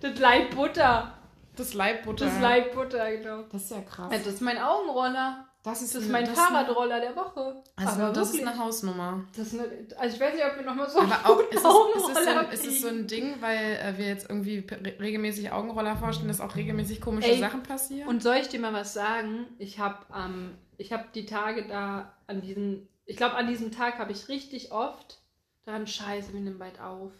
Das Leib Butter. Das Leibbutter. Das Leib Butter, genau. Das ist ja krass. Das ist mein Augenroller. Das ist, Das ist mein Fahrradroller der Woche. Also, Aber das ist wirklich. eine Hausnummer. Das ist eine, also ich weiß nicht, ob wir nochmal so Aber auch, ist es, ist, es so ein, ist es so ein Ding, weil äh, wir jetzt irgendwie re- regelmäßig Augenroller vorstellen, dass auch regelmäßig komische Ey, Sachen passieren? Und soll ich dir mal was sagen? Ich habe ähm, ich hab die Tage da an diesen, ich glaube an diesem Tag habe ich richtig oft dann Scheiße, wir nehmen bald auf.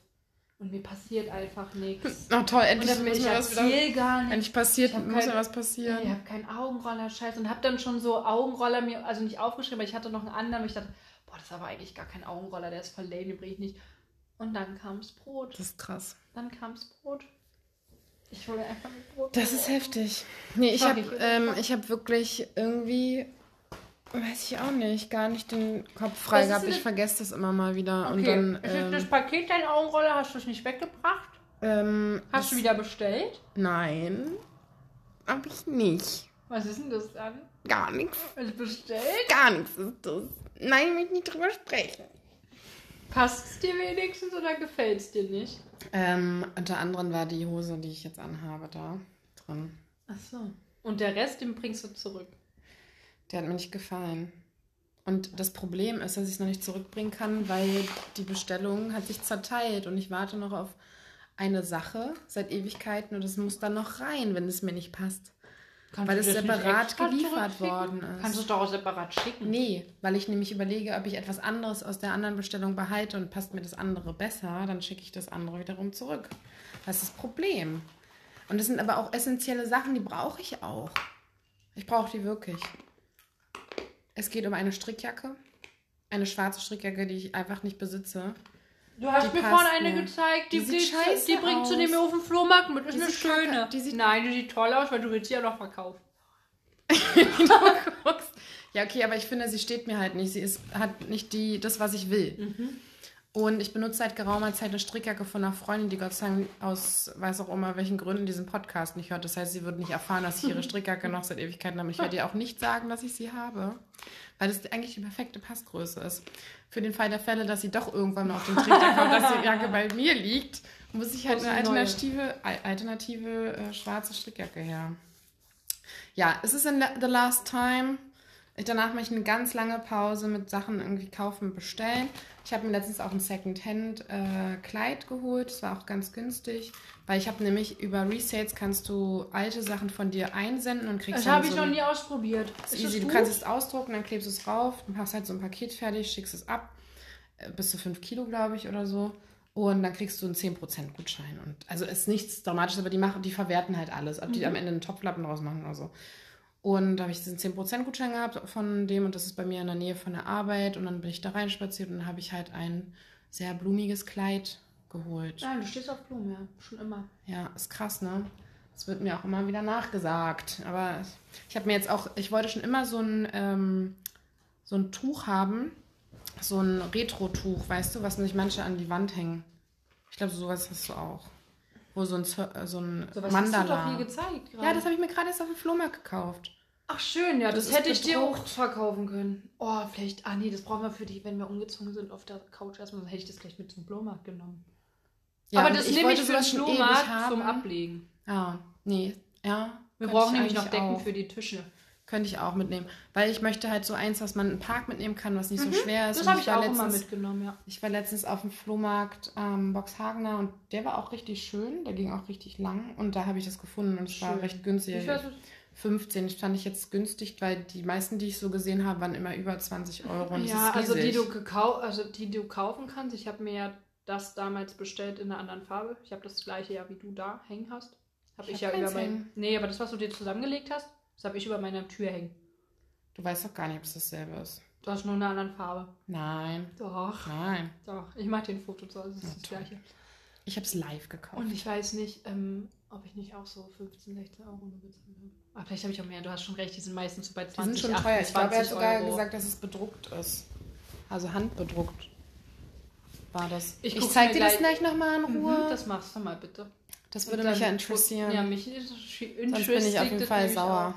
Und mir passiert einfach nichts. oh toll, Und endlich muss mir was wieder... gar nicht. Endlich passiert, muss kein- mir was passieren. Ich habe keinen Augenroller-Scheiß und habe dann schon so Augenroller mir, also nicht aufgeschrieben, aber ich hatte noch einen anderen, wo ich dachte, boah, das ist aber eigentlich gar kein Augenroller, der ist voll lame, den bringe ich nicht. Und dann kam's Brot. Das ist krass. Dann kam's Brot. Ich wurde einfach mit Brot. Das ist heftig. Nee, ich habe ähm, ich hab wirklich irgendwie, weiß ich auch nicht, gar nicht den Kopf frei gehabt. Ich vergesse das immer mal wieder. Und Okay, dann, ist jetzt das ähm, Paket dein Augenroller? Hast du es nicht weggebracht? ähm, Hast du wieder bestellt? Nein, hab ich nicht. Was ist denn das dann? Gar nichts. Du bestellt? Gar nichts ist das. Nein, ich möchte nicht drüber sprechen. Passt es dir wenigstens oder gefällt es dir nicht? Ähm, unter anderem war die Hose, die ich jetzt anhabe, da drin. Ach so. Und der Rest, den bringst du zurück. Der hat mir nicht gefallen. Und das Problem ist, dass ich es noch nicht zurückbringen kann, weil die Bestellung hat sich zerteilt und ich warte noch auf eine Sache seit Ewigkeiten und es muss dann noch rein, wenn es mir nicht passt. Kannst Weil es separat geliefert worden ist. Kannst du es doch auch separat schicken. Nee, weil ich nämlich überlege, ob ich etwas anderes aus der anderen Bestellung behalte und passt mir das andere besser, dann schicke ich das andere wiederum zurück. Das ist das Problem. Und das sind aber auch essentielle Sachen, die brauche ich auch. Ich brauche die wirklich. Es geht um eine Strickjacke. Eine schwarze Strickjacke, die ich einfach nicht besitze. Du hast Die mir vorhin eine mir. gezeigt, die, Die sieht scheiße die du aus. nämlich auf den Flohmarkt mit. Ist Die eine sieht schöne. die sieht- Nein, die sieht toll aus, weil du willst sie ja noch verkaufen. Ja, okay, aber ich finde, sie steht mir halt nicht. Sie ist, hat nicht die, das, was ich will. Und ich benutze seit geraumer Zeit eine Strickjacke von einer Freundin, die Gott sei Dank aus weiß auch immer welchen Gründen diesen Podcast nicht hört. Das heißt, sie wird nicht erfahren, dass ich ihre Strickjacke noch seit Ewigkeiten habe. Ich werde ihr auch nicht sagen, dass ich sie habe, weil das eigentlich die perfekte Passgröße ist. Für den Fall der Fälle, dass sie doch irgendwann mal auf den Trichter kommt, dass die Jacke bei mir liegt, muss ich halt eine alternative, al- alternative äh, schwarze Strickjacke her. Ja, es ist in The Last Time. Ich, danach mache ich eine ganz lange Pause mit Sachen irgendwie kaufen, bestellen. Ich habe mir letztens auch ein Secondhand-Kleid geholt. Das war auch ganz günstig. Weil ich habe nämlich über Resales kannst du alte Sachen von dir einsenden und kriegst Das habe ich so noch nie ausprobiert. ist easy. Du kannst es ausdrucken, dann klebst du es rauf, dann hast halt so ein Paket fertig, schickst es ab, äh, bis zu 5 Kilo, glaube ich, oder so. Und dann kriegst du einen 10% Gutschein. Und also ist nichts Dramatisches, aber die machen, die verwerten halt alles. Ob Mhm. die am Ende einen Topflappen draus machen oder so. Und da habe ich diesen 10% Gutschein gehabt von dem und das ist bei mir in der Nähe von der Arbeit. Und dann bin ich da reinspaziert und dann habe ich halt ein sehr blumiges Kleid geholt. Nein, du stehst auf Blumen, ja. Schon immer. Ja, ist krass, ne? Das wird mir auch immer wieder nachgesagt. Aber ich habe mir jetzt auch, ich wollte schon immer so ein, ähm, so ein Tuch haben, so ein Retro-Tuch, weißt du, was sich manche an die Wand hängen. Ich glaube, sowas hast du auch. Wo so ein, äh, so ein So was hast du doch Mandala. hier gezeigt gerade. ja, das habe ich mir gerade erst auf dem Flohmarkt gekauft. Ach schön, ja, das, Das hätte ich dir auch verkaufen können. Oh, vielleicht, ah nee, das brauchen wir für die, wenn wir umgezogen sind auf der Couch erstmal, dann hätte ich das gleich mit zum Flohmarkt genommen. Ja, Aber das nehme ich für den Flohmarkt zum Ablegen. Ah, nee, ja. Wir brauchen ich nämlich noch Decken auch. für die Tische. Könnte ich auch mitnehmen. Weil ich möchte halt so eins, was man im Park mitnehmen kann, was nicht so schwer ist. Mhm. Das habe ich war auch immer letztens- mitgenommen, ja. Ich war letztens auf dem Flohmarkt ähm, Boxhagener und der war auch richtig schön. Der ging auch richtig lang. Und da habe ich das gefunden und es war recht günstig. Ich weiß, 15 das fand ich jetzt günstig, weil die meisten, die ich so gesehen habe, waren immer über 20 Euro. Und ja, also die, du gekau also die du kaufen kannst. Ich habe mir ja das damals bestellt in einer anderen Farbe. Ich habe das gleiche ja wie du da hängen hast. Habe Ich ich, hab ja über mein. Nee, aber das, was du dir zusammengelegt hast, das habe ich über meiner Tür hängen. Du weißt doch gar nicht, ob es dasselbe ist. Du hast nur eine andere Farbe. Nein, Doch, nein. doch. Ich mache den Foto so, das ist Ja, das toll. gleiche. Ich habe es live gekauft. Und ich weiß nicht, ähm, ob ich nicht auch so 15, 16 Euro nur bezahlt habe. Aber vielleicht habe ich auch mehr. Du hast schon recht, die sind meistens so bei die 20, sind schon teuer. Ich glaube, er hat 28 sogar Euro. gesagt, dass es bedruckt ist. Also handbedruckt war das. Ich Ich, zeig dir das gleich- gleich nochmal in Ruhe. Mhm, das machst du mal bitte. das würde mich ja interessieren. Ja, mich ist Sonst bin ich auf jeden Fall sauer.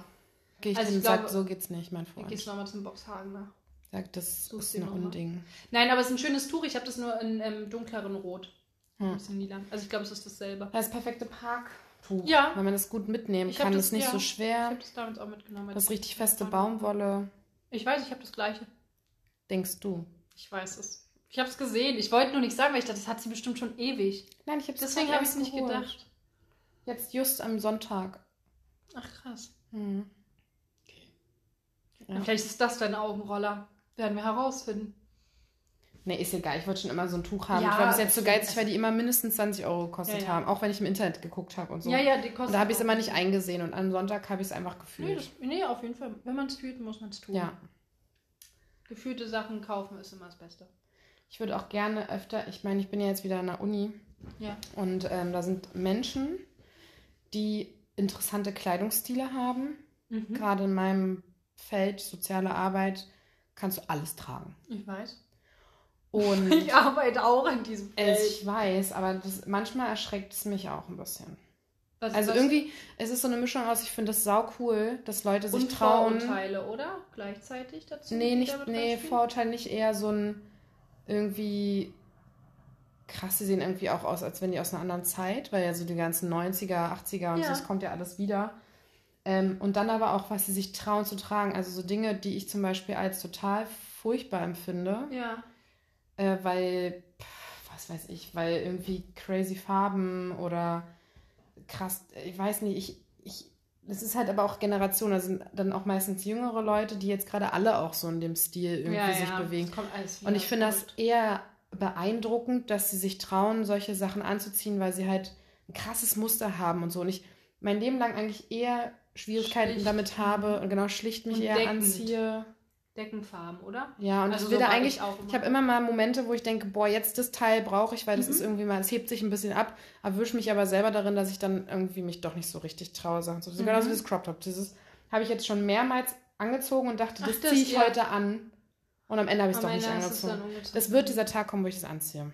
Gehe ich Also hin ich und sag, glaube- so geht's nicht, mein Freund. gehst nochmal zum Boxhagener. Sag, das Such's ist ein. Unding. Nein, aber es ist ein schönes Tuch. Ich habe das nur in ähm, dunkleren Rot. Hm. Ein bisschen lila. Also ich glaube, es ist dasselbe. Das perfekte Parktuch. Ja. Wenn man das gut mitnehmen Ich kann. das- ist nicht ja. so Ich schwer. habe das damals auch mitgenommen. Das ist richtig feste Baum. Baumwolle. Ich weiß, ich habe das gleiche. Denkst du? Ich weiß es. Ich habe es gesehen. Ich wollte nur nicht sagen, weil ich dachte, das hat sie bestimmt schon ewig. Nein, ich habe Deswegen habe ich es nicht gedacht. Jetzt just am Sonntag. Ach krass. Hm. Ja. Vielleicht ist das dein Augenroller. Werden wir herausfinden. Nee, ist egal. Ich wollte schon immer so ein Tuch haben. Ja, ich war bis jetzt so geizig, weil die immer mindestens 20 Euro gekostet Ja, ja. haben. Auch wenn ich im Internet geguckt habe und so. Ja, ja, die kosten. Und da habe ich es immer nicht eingesehen. Und am Sonntag habe ich es einfach Nee, gefühlt. das, nee, auf jeden Fall. Wenn man es fühlt, muss man es tun. ja. Gefühlte Sachen kaufen ist immer das Beste. Ich würde auch gerne öfter, ich meine, ich bin ja jetzt wieder an der Uni Ja. und ähm, da sind Menschen, die interessante Kleidungsstile haben. Mhm. Gerade in meinem Feld soziale Arbeit kannst du alles tragen. Ich weiß. Und Ich arbeite auch in diesem Feld. es, ich weiß, aber das, manchmal erschreckt es mich auch ein bisschen. Was- Also irgendwie, es ist so eine Mischung aus, ich finde das sau cool, dass Leute sich und trauen. Vorurteile, oder? Gleichzeitig dazu? Nee, nicht, nee, reinspielen? Vorurteil nicht eher so ein irgendwie krass, die sehen irgendwie auch aus, als wenn die aus einer anderen Zeit, weil ja so die ganzen 90er, 80er und Ja. so, das kommt ja alles wieder. Ähm, und dann aber auch, was sie sich trauen zu tragen. Also so Dinge, die ich zum Beispiel als total furchtbar empfinde, Ja. äh, weil, pff, was weiß ich, weil irgendwie crazy Farben oder krass, ich weiß nicht, ich, ich, das ist halt aber auch Generation, da sind dann auch meistens jüngere Leute, die jetzt gerade alle auch so in dem Stil irgendwie ja, sich ja. bewegen. Und ich finde das eher beeindruckend, dass sie sich trauen, solche Sachen anzuziehen, weil sie halt ein krasses Muster haben und so. Und ich mein Leben lang eigentlich eher Schwierigkeiten Schlicht. damit habe und genau schlicht mich Und eher deckend. anziehe. Deckenfarben, oder? Ja, und Also ich will da eigentlich, ich auch immer. ich habe immer mal Momente, wo ich denke, boah, jetzt das Teil brauche ich, weil das Mhm. ist irgendwie mal, es hebt sich ein bisschen ab, erwische mich aber selber darin, dass ich dann irgendwie mich doch nicht so richtig traue, Sachen zu. So Mhm. genauso wie das Crop Top. Dieses habe ich jetzt schon mehrmals angezogen und dachte, Ach, das das, ziehe ich ja. heute an. Und am Ende habe ich es doch nicht Ende es angezogen. Das wird dieser Tag kommen, wo ich das anziehe.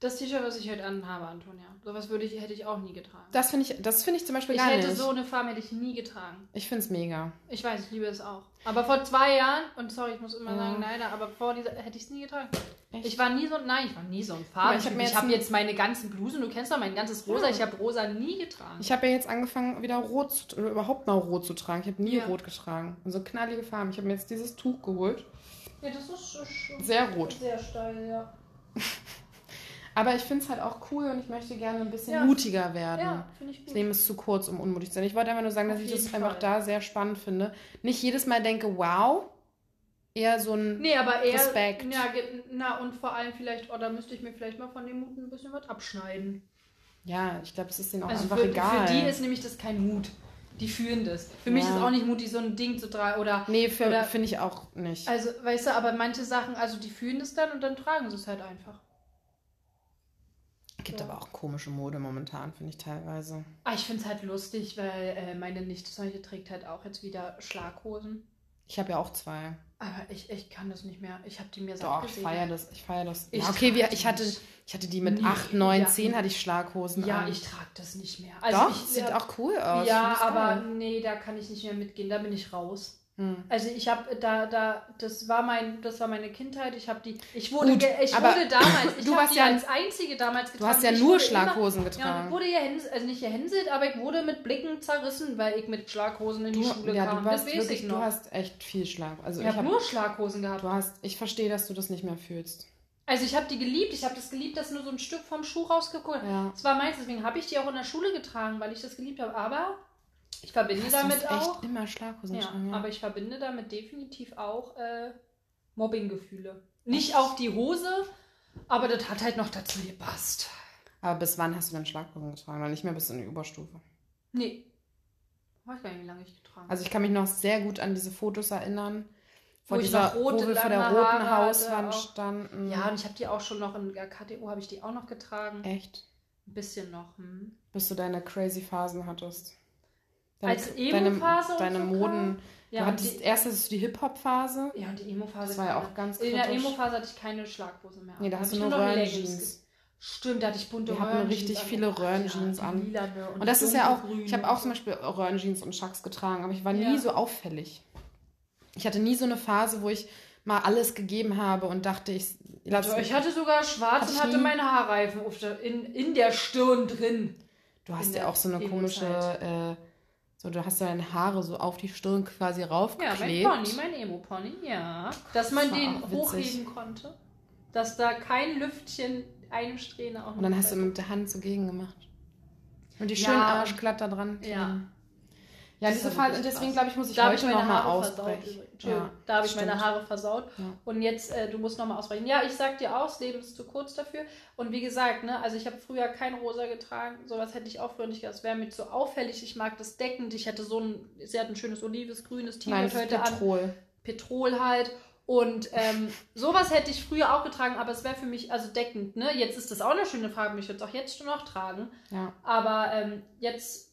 Das T-Shirt, was ich heute anhabe, Antonia. Sowas würde ich, hätte ich auch nie getragen. Das finde ich, das finde ich zum Beispiel ich gar hätte nicht. so eine Farbe hätte ich nie getragen. Ich finde es mega. Ich weiß, ich liebe es auch. Aber vor zwei Jahren, und sorry, ich muss immer Ja. sagen, leider, aber vor dieser hätte ich es nie getragen. Echt? Ich war nie so, nein, ich war nie so ein Aber Farben. ich Ich habe jetzt hab jetzt meine ganzen Blusen, du kennst doch mein ganzes Rosa. Ja. Ich habe Rosa nie getragen. Ich habe ja jetzt angefangen, wieder rot zu, oder überhaupt mal rot zu tragen. Ich habe nie Ja. rot getragen. Und so knallige Farben. Ich habe mir jetzt dieses Tuch geholt. ja, das ist schon Sehr rot. sehr steil, ja. Aber ich finde es halt auch cool und ich möchte gerne ein bisschen Ja. mutiger werden. Ja, finde ich gut. Leben ist zu kurz, um unmutig zu sein. Ich wollte einfach nur sagen, dass Auf ich das jeden einfach Fall. da sehr spannend finde. Nicht jedes Mal denke, wow. Eher so ein. Nee, aber eher. Respekt. Ja, na, und vor allem vielleicht, oder müsste ich mir vielleicht mal von dem Mut ein bisschen was abschneiden. Ja, ich glaube, es ist denen auch Also einfach für, egal. für die ist nämlich das kein Mut. Die fühlen das. Für mich Ja. ist auch nicht mutig, so ein Ding zu tragen. Oder, nee, finde ich auch nicht. also, weißt du, aber manche Sachen, also die fühlen das dann und dann tragen sie es halt einfach. Gibt ja. aber auch komische Mode momentan, finde ich teilweise. Ah, ich finde es halt lustig, weil äh, meine Nichte solche trägt halt auch jetzt wieder Schlaghosen. Ich habe ja auch zwei. Aber ich, ich kann das nicht mehr. Ich habe die mir satt Doch, ich feiere das. Ich feiere das. Ich ja, okay, wir, ich, hatte, ich hatte die mit Nee, 8, 9, ja. 10 hatte ich Schlaghosen Ja, an. ich trage das nicht mehr. Doch, ich, sieht auch cool aus. Ja, aber nee, da kann ich nicht mehr mitgehen. Da bin ich raus. Hm. Also ich habe da, da, das war mein, das war meine Kindheit. Ich habe die, ich wurde, Gut, ich wurde damals, ich du habe warst die ja- als einzige damals getragen. Du hast ja Ich nur Schlaghosen immer, Ja, getragen. ich wurde ja also nicht gehänselt, aber ich wurde mit Blicken zerrissen, weil ich mit Schlaghosen in die Schule ja, kam. du warst das weiß wirklich, ich du hast echt viel Schlag. Also ich ich habe habe nur Schlaghosen gehabt. Du hast, ich verstehe, dass du das nicht mehr fühlst. Also ich habe die geliebt. Ich habe das geliebt, dass nur so ein Stück vom Schuh rausgeguckt. Ja. Das war meins, deswegen habe ich die auch in der Schule getragen, weil ich das geliebt habe. Aber ich verbinde Hast damit hast auch. echt immer Schlaghosen Ja, getragen, ja. aber ich verbinde damit definitiv auch äh, Mobbinggefühle. Nicht auf die Hose, aber das hat halt noch dazu gepasst. aber bis wann hast du dann Schlaghosen getragen? Dann nicht mehr bis in die Oberstufe. Nee. Weiß gar nicht, wie lange ich getragen habe. Also ich kann mich noch sehr gut an diese Fotos erinnern. Vor Wo ich dieser, noch rote, wo wir vor der roten Haare Hauswand auch. standen. ja, und ich habe die auch schon noch in der KTO, habe ich die auch noch getragen. Echt? Ein bisschen noch. Hm. Bis du deine crazy Phasen hattest. Als Emo-Phase und Deine, deine so Moden. Ja, du und hattest die- erst hattest du die Hip-Hop-Phase. Ja, und die Emo-Phase. Das war ja auch ganz In der kritisch. Emo-Phase hatte ich keine Schlaghose mehr. Nee, da hast du nur Röhrenjeans. Stimmt, da hatte ich bunte Wir hatten richtig viele Röhrenjeans ja, an. lilane Und das ist ja auch, ich habe auch und zum Beispiel Röhrenjeans und Chucks getragen, aber ich war Ja. nie so auffällig. Ich hatte nie so eine Phase, wo ich mal alles gegeben habe und dachte, ich lass ich hatte sogar schwarz Hatte und hatte nie. meine Haarreifen in, in der Stirn drin. Du hast ja auch so eine komische, äh, so du hast deine Haare so auf die Stirn quasi Ja, mein raufgeklebt. Pony, mein Emo-Pony, ja. Dass man den hochheben konnte. Dass da kein Lüftchen eine Strähne auch und dann hast du mit der Hand so gegen gemacht. Und die Ja, schönen und- Arschglatt da dran. Ja. Ja, diese Phase, wirklich deswegen glaube ich, muss ich Da heute meine nochmal Haare versaut. ausbrechen. Entschuldigung, da habe ich meine. Haare versaut. Ja. Und jetzt, äh, du musst nochmal ausbrechen. Ja, ich sag dir auch, das Leben ist zu kurz dafür. Und wie gesagt, ne, also ich habe früher kein Rosa getragen. Sowas hätte ich auch früher nicht gehabt. Das wäre mir zu auffällig. Ich mag das deckend. Ich hatte so ein, sie hat ein schönes olives, grünes T-Shirt ist heute an. Petrol. Petrol halt. Und ähm, sowas hätte ich früher auch getragen, aber es wäre für mich also deckend. Ne? Jetzt ist das auch eine schöne Farbe. Ich würde es auch jetzt schon noch tragen. Ja. Aber ähm, jetzt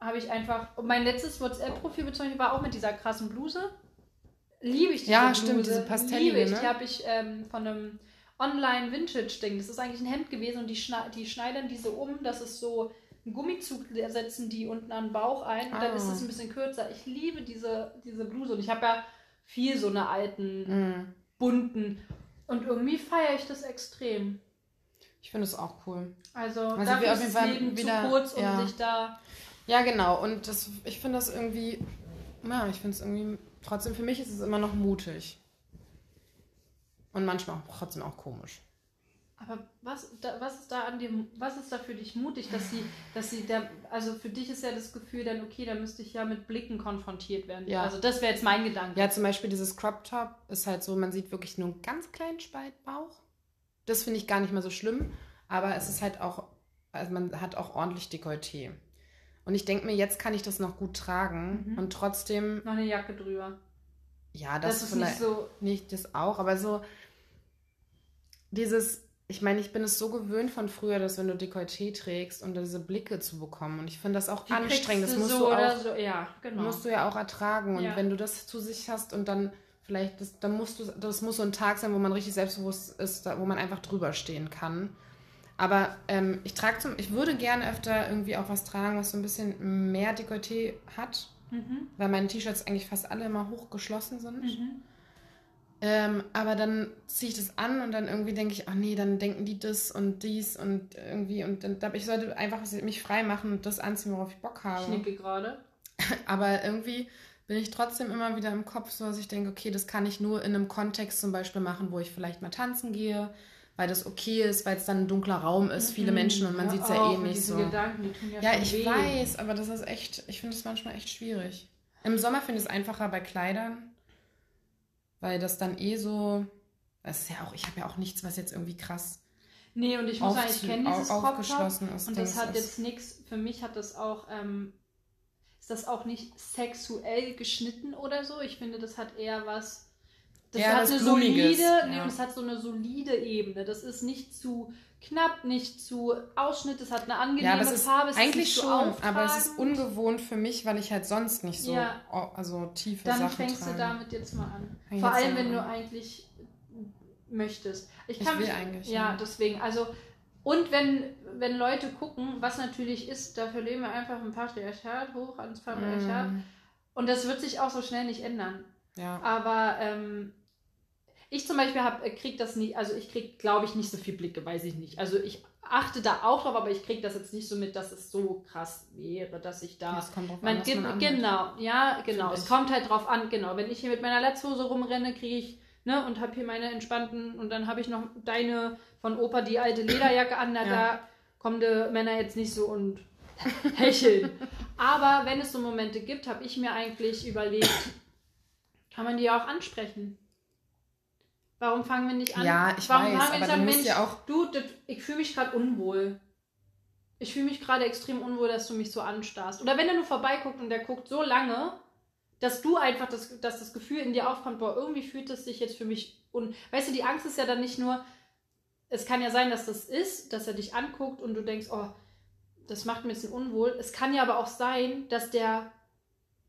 habe ich einfach. Und mein letztes WhatsApp-Profil bezeichnet war auch mit dieser krassen Bluse. Liebe ich diese Ja, Bluse. stimmt, diese pastellige, Liebe ich. ne? Die habe ich ähm, von einem Online-Vintage-Ding. Das ist eigentlich ein Hemd gewesen und die, schna die schneidern diese um. Das ist so ein Gummizug, setzen die unten an den Bauch ein und dann Ah. ist es ein bisschen kürzer. Ich liebe diese, diese Bluse und ich habe ja viel so eine alten, Mhm. bunten. Und irgendwie feiere ich das extrem. Ich finde es auch cool. Also, Also dafür ist das Leben wieder- zu kurz, um ja. sich da Ja, genau. Und das, ich finde das irgendwie, ja, ich finde es irgendwie, trotzdem, für mich ist es immer noch mutig. Und manchmal auch, trotzdem auch komisch. Aber was, da, was ist da an dem, was ist da für dich mutig, dass sie, dass sie da, also für dich ist ja das Gefühl dann, okay, da müsste ich ja mit Blicken konfrontiert werden. Ja. Also das wäre jetzt mein Gedanke. Ja, zum Beispiel dieses Crop Top ist halt so, man sieht wirklich nur einen ganz kleinen Spalt Bauch. Das finde ich gar nicht mehr so schlimm, aber es ist halt auch, also man hat auch ordentlich Dekolleté. Und ich denke mir, jetzt kann ich das noch gut tragen Mhm. und trotzdem, Noch eine Jacke drüber. ja, das, Das, ist vielleicht, nicht so, nicht das auch, aber so dieses, ich meine, ich bin es so gewöhnt von früher, dass wenn du Dekolleté trägst und diese Blicke zu bekommen und ich finde das auch die anstrengend, das musst so du auch, so, ja, genau. musst du ja auch ertragen und Ja. wenn du das zu sich hast und dann vielleicht, das, dann musst du, das muss so ein Tag sein, wo man richtig selbstbewusst ist, da- wo man einfach drüber stehen kann. Aber ähm, ich trage zum, ich würde gerne öfter irgendwie auch was tragen, was so ein bisschen mehr Dekolleté hat, mhm. weil meine T-Shirts eigentlich fast alle immer hochgeschlossen sind. Mhm. Ähm, aber dann ziehe ich das an und dann irgendwie denke ich, ach nee, dann denken die das und dies und irgendwie und dann ich sollte einfach mich frei machen und das anziehen, worauf ich Bock Ich habe. nicke gerade. Aber irgendwie bin ich trotzdem immer wieder im Kopf so, dass ich denke, okay, das kann ich nur in einem Kontext zum Beispiel machen, wo ich vielleicht mal tanzen gehe, weil das okay ist, weil es dann ein dunkler Raum ist, viele Menschen und man Hör sieht es ja eh nicht so. Gedanken, ja, Ja, ich weh. weiß, aber das ist echt, ich finde es manchmal echt schwierig. Im Sommer finde ich es einfacher bei Kleidern, weil das dann eh so, das ist ja auch, ich habe ja auch nichts, was jetzt irgendwie krass Nee, und ich muss sagen, ich kenne dieses aufgeschlossen ist. Und das Dings hat jetzt nichts, für mich hat das auch, ähm, ist das auch nicht sexuell geschnitten oder so. Ich finde, das hat eher was, das Eher hat was eine Blumiges, solide, ja. es hat so eine solide Ebene. Das ist nicht zu knapp, nicht zu Ausschnitt, es hat eine angenehme Ja, aber es ist Farbe. es eigentlich schon, aber es ist ungewohnt für mich, weil ich halt sonst nicht so Ja. also tiefe Dann Sachen fängst trage. du damit jetzt mal an. Fang Vor allem, wenn du eigentlich möchtest. Ich, Ich kann will mich, eigentlich, Ja, ja. deswegen. Also, und wenn, wenn Leute gucken, was natürlich ist, dafür leben wir einfach im Patriarchat, hoch ans Patriarchat. Mm. Und das wird sich auch so schnell nicht ändern. Ja. Aber ähm, ich zum Beispiel hab, äh, krieg das nicht, also ich krieg, glaube ich, nicht so viel Blicke, weiß ich nicht. Also ich achte da auch drauf, aber ich krieg das jetzt nicht so mit, dass es so krass wäre, dass ich da. Das kommt drauf man an, gibt, man genau, ja, genau. Es kommt halt drauf an, genau. Wenn ich hier mit meiner Latzhose rumrenne, kriege ich, ne, und habe hier meine entspannten, und dann habe ich noch deine von Opa die alte Lederjacke an, na, Ja. da kommen die Männer jetzt nicht so und hecheln. Aber wenn es so Momente gibt, habe ich mir eigentlich überlegt, kann man die ja auch ansprechen. Warum fangen wir nicht an? Ja, ich Warum weiß, fangen wir nicht aber musst Mensch, ja auch- du, das, ich fühle mich gerade unwohl. Ich fühle mich gerade extrem unwohl, dass du mich so anstarrst. Oder wenn er nur vorbeiguckt und der guckt so lange, dass du einfach das, dass das Gefühl in dir aufkommt, boah, irgendwie fühlt es sich jetzt für mich un. Weißt du, die Angst ist ja dann nicht nur, es kann ja sein, dass das ist, dass er dich anguckt und du denkst, oh, das macht mir ein bisschen unwohl. Es kann ja aber auch sein, dass der,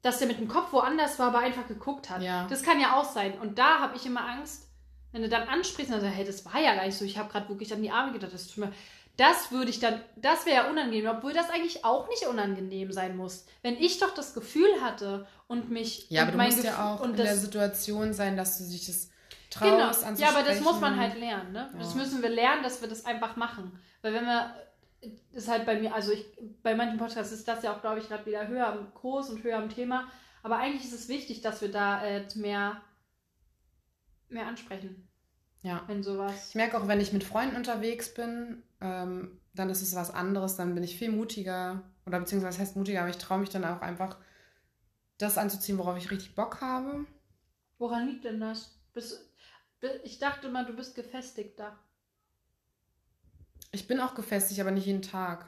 dass der mit dem Kopf woanders war, aber einfach geguckt hat. Ja. Das kann ja auch sein. Und da habe ich immer Angst, wenn du dann ansprichst und sagst, hey, das war ja gar nicht so, ich habe gerade wirklich an die Arme gedacht, das tut mir. Das würde ich dann, das wäre ja unangenehm, obwohl das eigentlich auch nicht unangenehm sein muss. Wenn ich doch das Gefühl hatte und mich. Ja, und aber du musst Gefühl- ja auch in das, der Situation sein, dass du dich das traust Genau. anzusprechen. Ja, aber das muss man halt lernen, ne? Das Ja. müssen wir lernen, dass wir das einfach machen. Weil wenn wir, ist halt bei mir, also ich, bei manchen Podcasts ist das ja auch, glaube ich, gerade wieder höher am Kurs und höher am Thema. Aber eigentlich ist es wichtig, dass wir da äh, mehr, mehr ansprechen, Ja. wenn sowas. Ich merke auch, wenn ich mit Freunden unterwegs bin, ähm, dann ist es was anderes, dann bin ich viel mutiger. Oder beziehungsweise heißt mutiger, aber ich traue mich dann auch einfach, das anzuziehen, worauf ich richtig Bock habe. Woran liegt denn das? Bist, bi- ich dachte mal, du bist gefestigter. Ich bin auch gefestigt, aber nicht jeden Tag.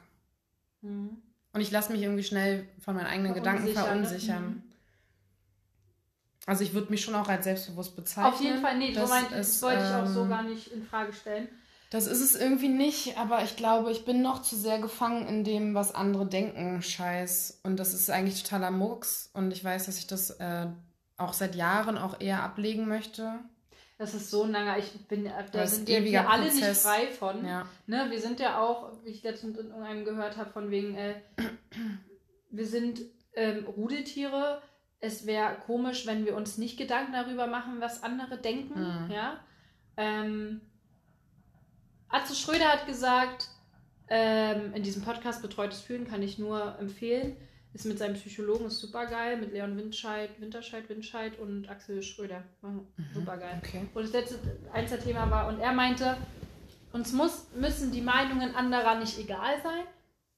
Mhm. Und ich lasse mich irgendwie schnell von meinen eigenen Gedanken Verunsichern, ne? Mhm. Also ich würde mich schon auch als selbstbewusst bezeichnen. Auf jeden Fall, nee, Das meint, das wollte ich auch so ähm, gar nicht in Frage stellen. Das ist es irgendwie nicht, aber ich glaube, ich bin noch zu sehr gefangen in dem, was andere denken, Scheiß. Und das ist eigentlich totaler Murks. Und ich weiß, dass ich das äh, auch seit Jahren auch eher ablegen möchte. Das ist so ein langer, ich bin, da Das sind wir alle nicht Prozess. frei von. Ja. Ne, wir sind ja auch, wie ich letztens in irgendeinem gehört habe, von wegen, äh, wir sind ähm, Rudeltiere. Es wäre komisch, wenn wir uns nicht Gedanken darüber machen, was andere denken. Mhm. Ja. Ähm, Atze Schröder hat gesagt, ähm, in diesem Podcast Betreutes Fühlen kann ich nur empfehlen. Ist mit seinem Psychologen, ist super geil, mit Leon Windscheid, Winterscheid, Windscheid und Axel Schröder. Super geil. Okay. Und das letzte, eins der Thema war, und er meinte, uns muss, müssen die Meinungen anderer nicht egal sein,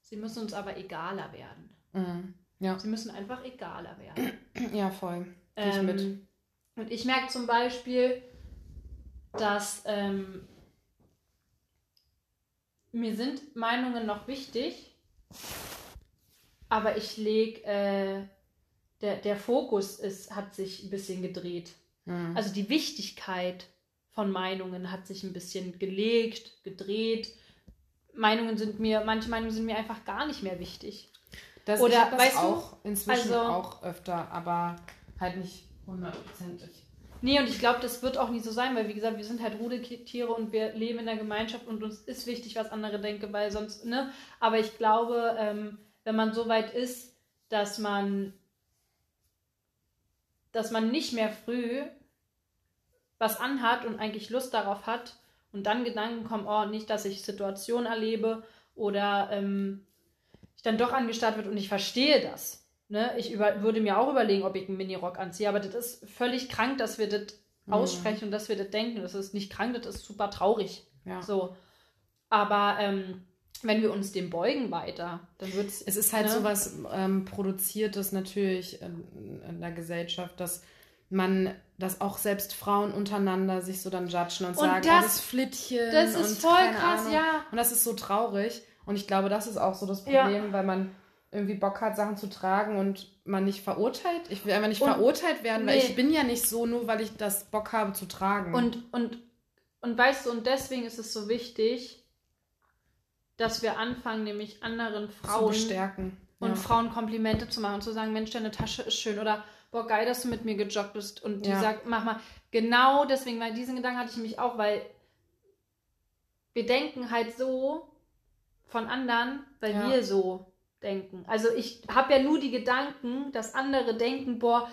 sie müssen uns aber egaler werden. Mhm. Ja. Sie müssen einfach egaler werden. ja, voll. Geh ich Ähm, mit. Und ich merke zum Beispiel, dass ähm, mir sind Meinungen noch wichtig, aber ich lege, äh, der, der Fokus ist, hat sich ein bisschen gedreht. Mhm. Also die Wichtigkeit von Meinungen hat sich ein bisschen gelegt, gedreht. Meinungen sind mir, manche Meinungen sind mir einfach gar nicht mehr wichtig. Das, Oder, ich das weißt du, auch inzwischen also- auch öfter, aber halt nicht hundertprozentig. Nee, und ich glaube, das wird auch nie so sein, weil wie gesagt, wir sind halt Rudeltiere und wir leben in der Gemeinschaft und uns ist wichtig, was andere denken, weil sonst, ne? Aber ich glaube, ähm, wenn man so weit ist, dass man, dass man nicht mehr früh was anhat und eigentlich Lust darauf hat und dann Gedanken kommen, oh, nicht, dass ich Situationen erlebe oder ähm, ich dann doch angestarrt wird und ich verstehe das. Ne? Ich über, würde mir auch überlegen, ob ich einen Minirock anziehe, aber das ist völlig krank, dass wir das Mhm. aussprechen und dass wir das denken. Das ist nicht krank, das ist super traurig. Ja. So. Aber ähm, wenn wir uns dem beugen weiter, dann wird Es ist halt ne? so was ähm, Produziertes natürlich in, in der Gesellschaft, dass man, dass auch selbst Frauen untereinander sich so dann judgen und, Und sagen, das- oh, das Flittchen. Das ist voll krass, Ahnung. ja. Und das ist so traurig. Und ich glaube, das ist auch so das Ja. Problem, weil man irgendwie Bock hat, Sachen zu tragen und man nicht verurteilt. Ich will einfach nicht Und- verurteilt werden, weil nee. ich bin ja nicht so, nur weil ich das Bock habe zu tragen. Und, und, und weißt du, und deswegen ist es so wichtig, dass wir anfangen, nämlich anderen zu Frauen bestärken. und ja. Frauen Komplimente zu machen und zu sagen, Mensch, deine Tasche ist schön oder boah, geil, dass du mit mir gejoggt bist und die Ja. sagt, mach mal. Genau deswegen, weil diesen Gedanken hatte ich mich auch, weil wir denken halt so von anderen, weil Ja. wir so denken. Also ich habe ja nur die Gedanken, dass andere denken, boah,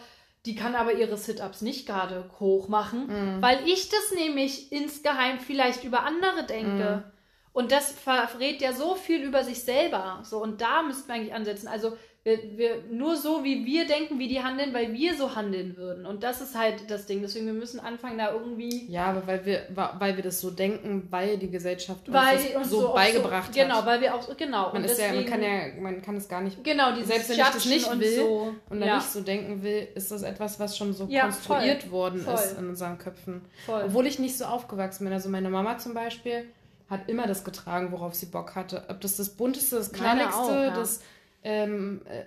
die kann aber ihre Sit-ups nicht gerade hoch machen, Mhm. weil ich das nämlich insgeheim vielleicht über andere denke. Mhm. Und das verrät ja so viel über sich selber. So, und da müssten wir eigentlich ansetzen. Also wir, wir, nur so, wie wir denken, wie die handeln, weil wir so handeln würden. Und das ist halt das Ding. Deswegen, wir müssen anfangen, da irgendwie. Ja, aber weil wir, weil wir das so denken, weil die Gesellschaft uns Weil das uns so, so beigebracht so, hat. Genau, weil wir auch. Genau. Man, ist ja, man deswegen- kann ja, man kann es gar nicht. Genau, dieses Selbst wenn ich das nicht und will so. Und dann ja, nicht so denken will, ist das etwas, was schon so Ja, konstruiert voll, worden voll. ist in unseren Köpfen. voll. Obwohl ich nicht so aufgewachsen bin. Also meine Mama zum Beispiel hat immer das getragen, worauf sie Bock hatte. Ob das das bunteste, das knalligste, auch, ja. das, ähm, äh,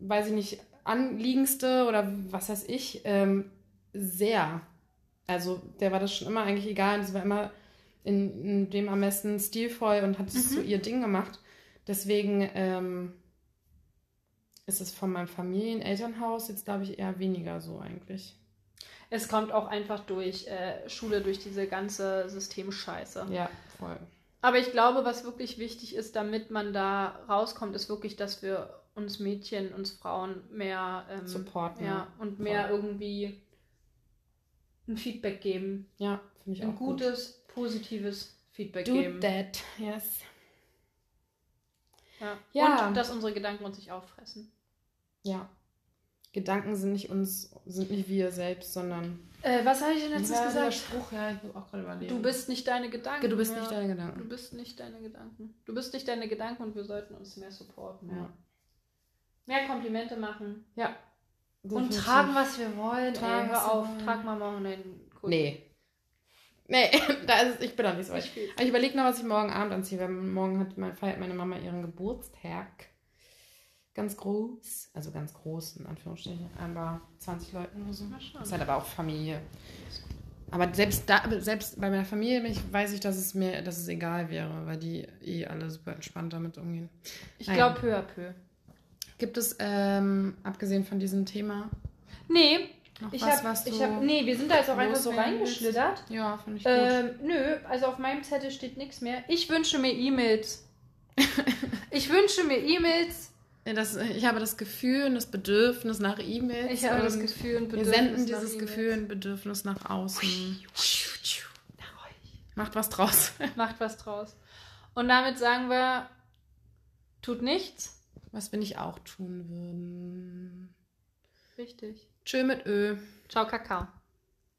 weiß ich nicht, anliegendste oder was weiß ich, ähm, sehr. Also der war das schon immer eigentlich egal. Und sie war immer in, in dem am besten stilvoll und hat es Mhm. so ihr Ding gemacht. Deswegen ähm, ist es von meinem Familien-Elternhaus jetzt, glaube ich, eher weniger so eigentlich. Es kommt auch einfach durch äh, Schule, durch diese ganze Systemscheiße. Ja, voll. Aber ich glaube, was wirklich wichtig ist, damit man da rauskommt, ist wirklich, dass wir uns Mädchen, uns Frauen mehr ähm, Supporten, Ja, und mehr Voll. irgendwie ein Feedback geben. Ja, finde ich Ein auch gut. gutes, positives Feedback Do geben. that, yes. Ja. Ja. Und dass unsere Gedanken uns nicht auffressen. Ja. Gedanken sind nicht uns, sind nicht wir selbst, sondern. Äh, was habe ich denn letztens Ja, der gesagt? Spruch, ja, ich auch gerade überlegen. Du bist nicht deine Gedanken. Du bist ja. nicht deine Du Gedanken. bist nicht deine Gedanken. Du bist nicht deine Gedanken und wir sollten uns mehr supporten. Ja. Mehr Komplimente machen. Ja. Und definitiv. tragen, was wir wollen. Tragen, hör wir auf, wollen. trag mal morgen den Kuss. Nee. Nee, da ist, ich bin noch nicht so weit. Ich ich überlege noch, was ich morgen Abend anziehe, weil morgen hat, meine Mama ihren Geburtstag. Ganz groß. Also ganz groß, in Anführungsstrichen. Aber 20 Leuten oder so. Mal schauen. Das ist halt aber auch Familie. Aber selbst da, selbst bei meiner Familie weiß ich, dass es mir, dass es egal wäre, weil die eh alle super entspannt damit umgehen. Ich glaube peu à peu. Gibt es, ähm, abgesehen von diesem Thema, Nee, noch ich was, hab, was du... ich hab, nee, wir sind da jetzt auch einfach so reingeschlittert. Ja, finde ich gut. Ähm, nö, also auf meinem Zettel steht nichts mehr. Ich wünsche mir E-Mails. ich wünsche mir E-Mails. Das, ich habe das Gefühl und das Bedürfnis nach E-Mails. Ich habe das Gefühl und Wir Bedürfnis senden nach dieses E-Mails. Gefühl und Bedürfnis nach außen. Nach euch. Macht was draus. Macht was draus. Und damit sagen wir, tut nichts. Was wir nicht auch tun würden. Richtig. Tschö mit Ö. Ciao, Kakao.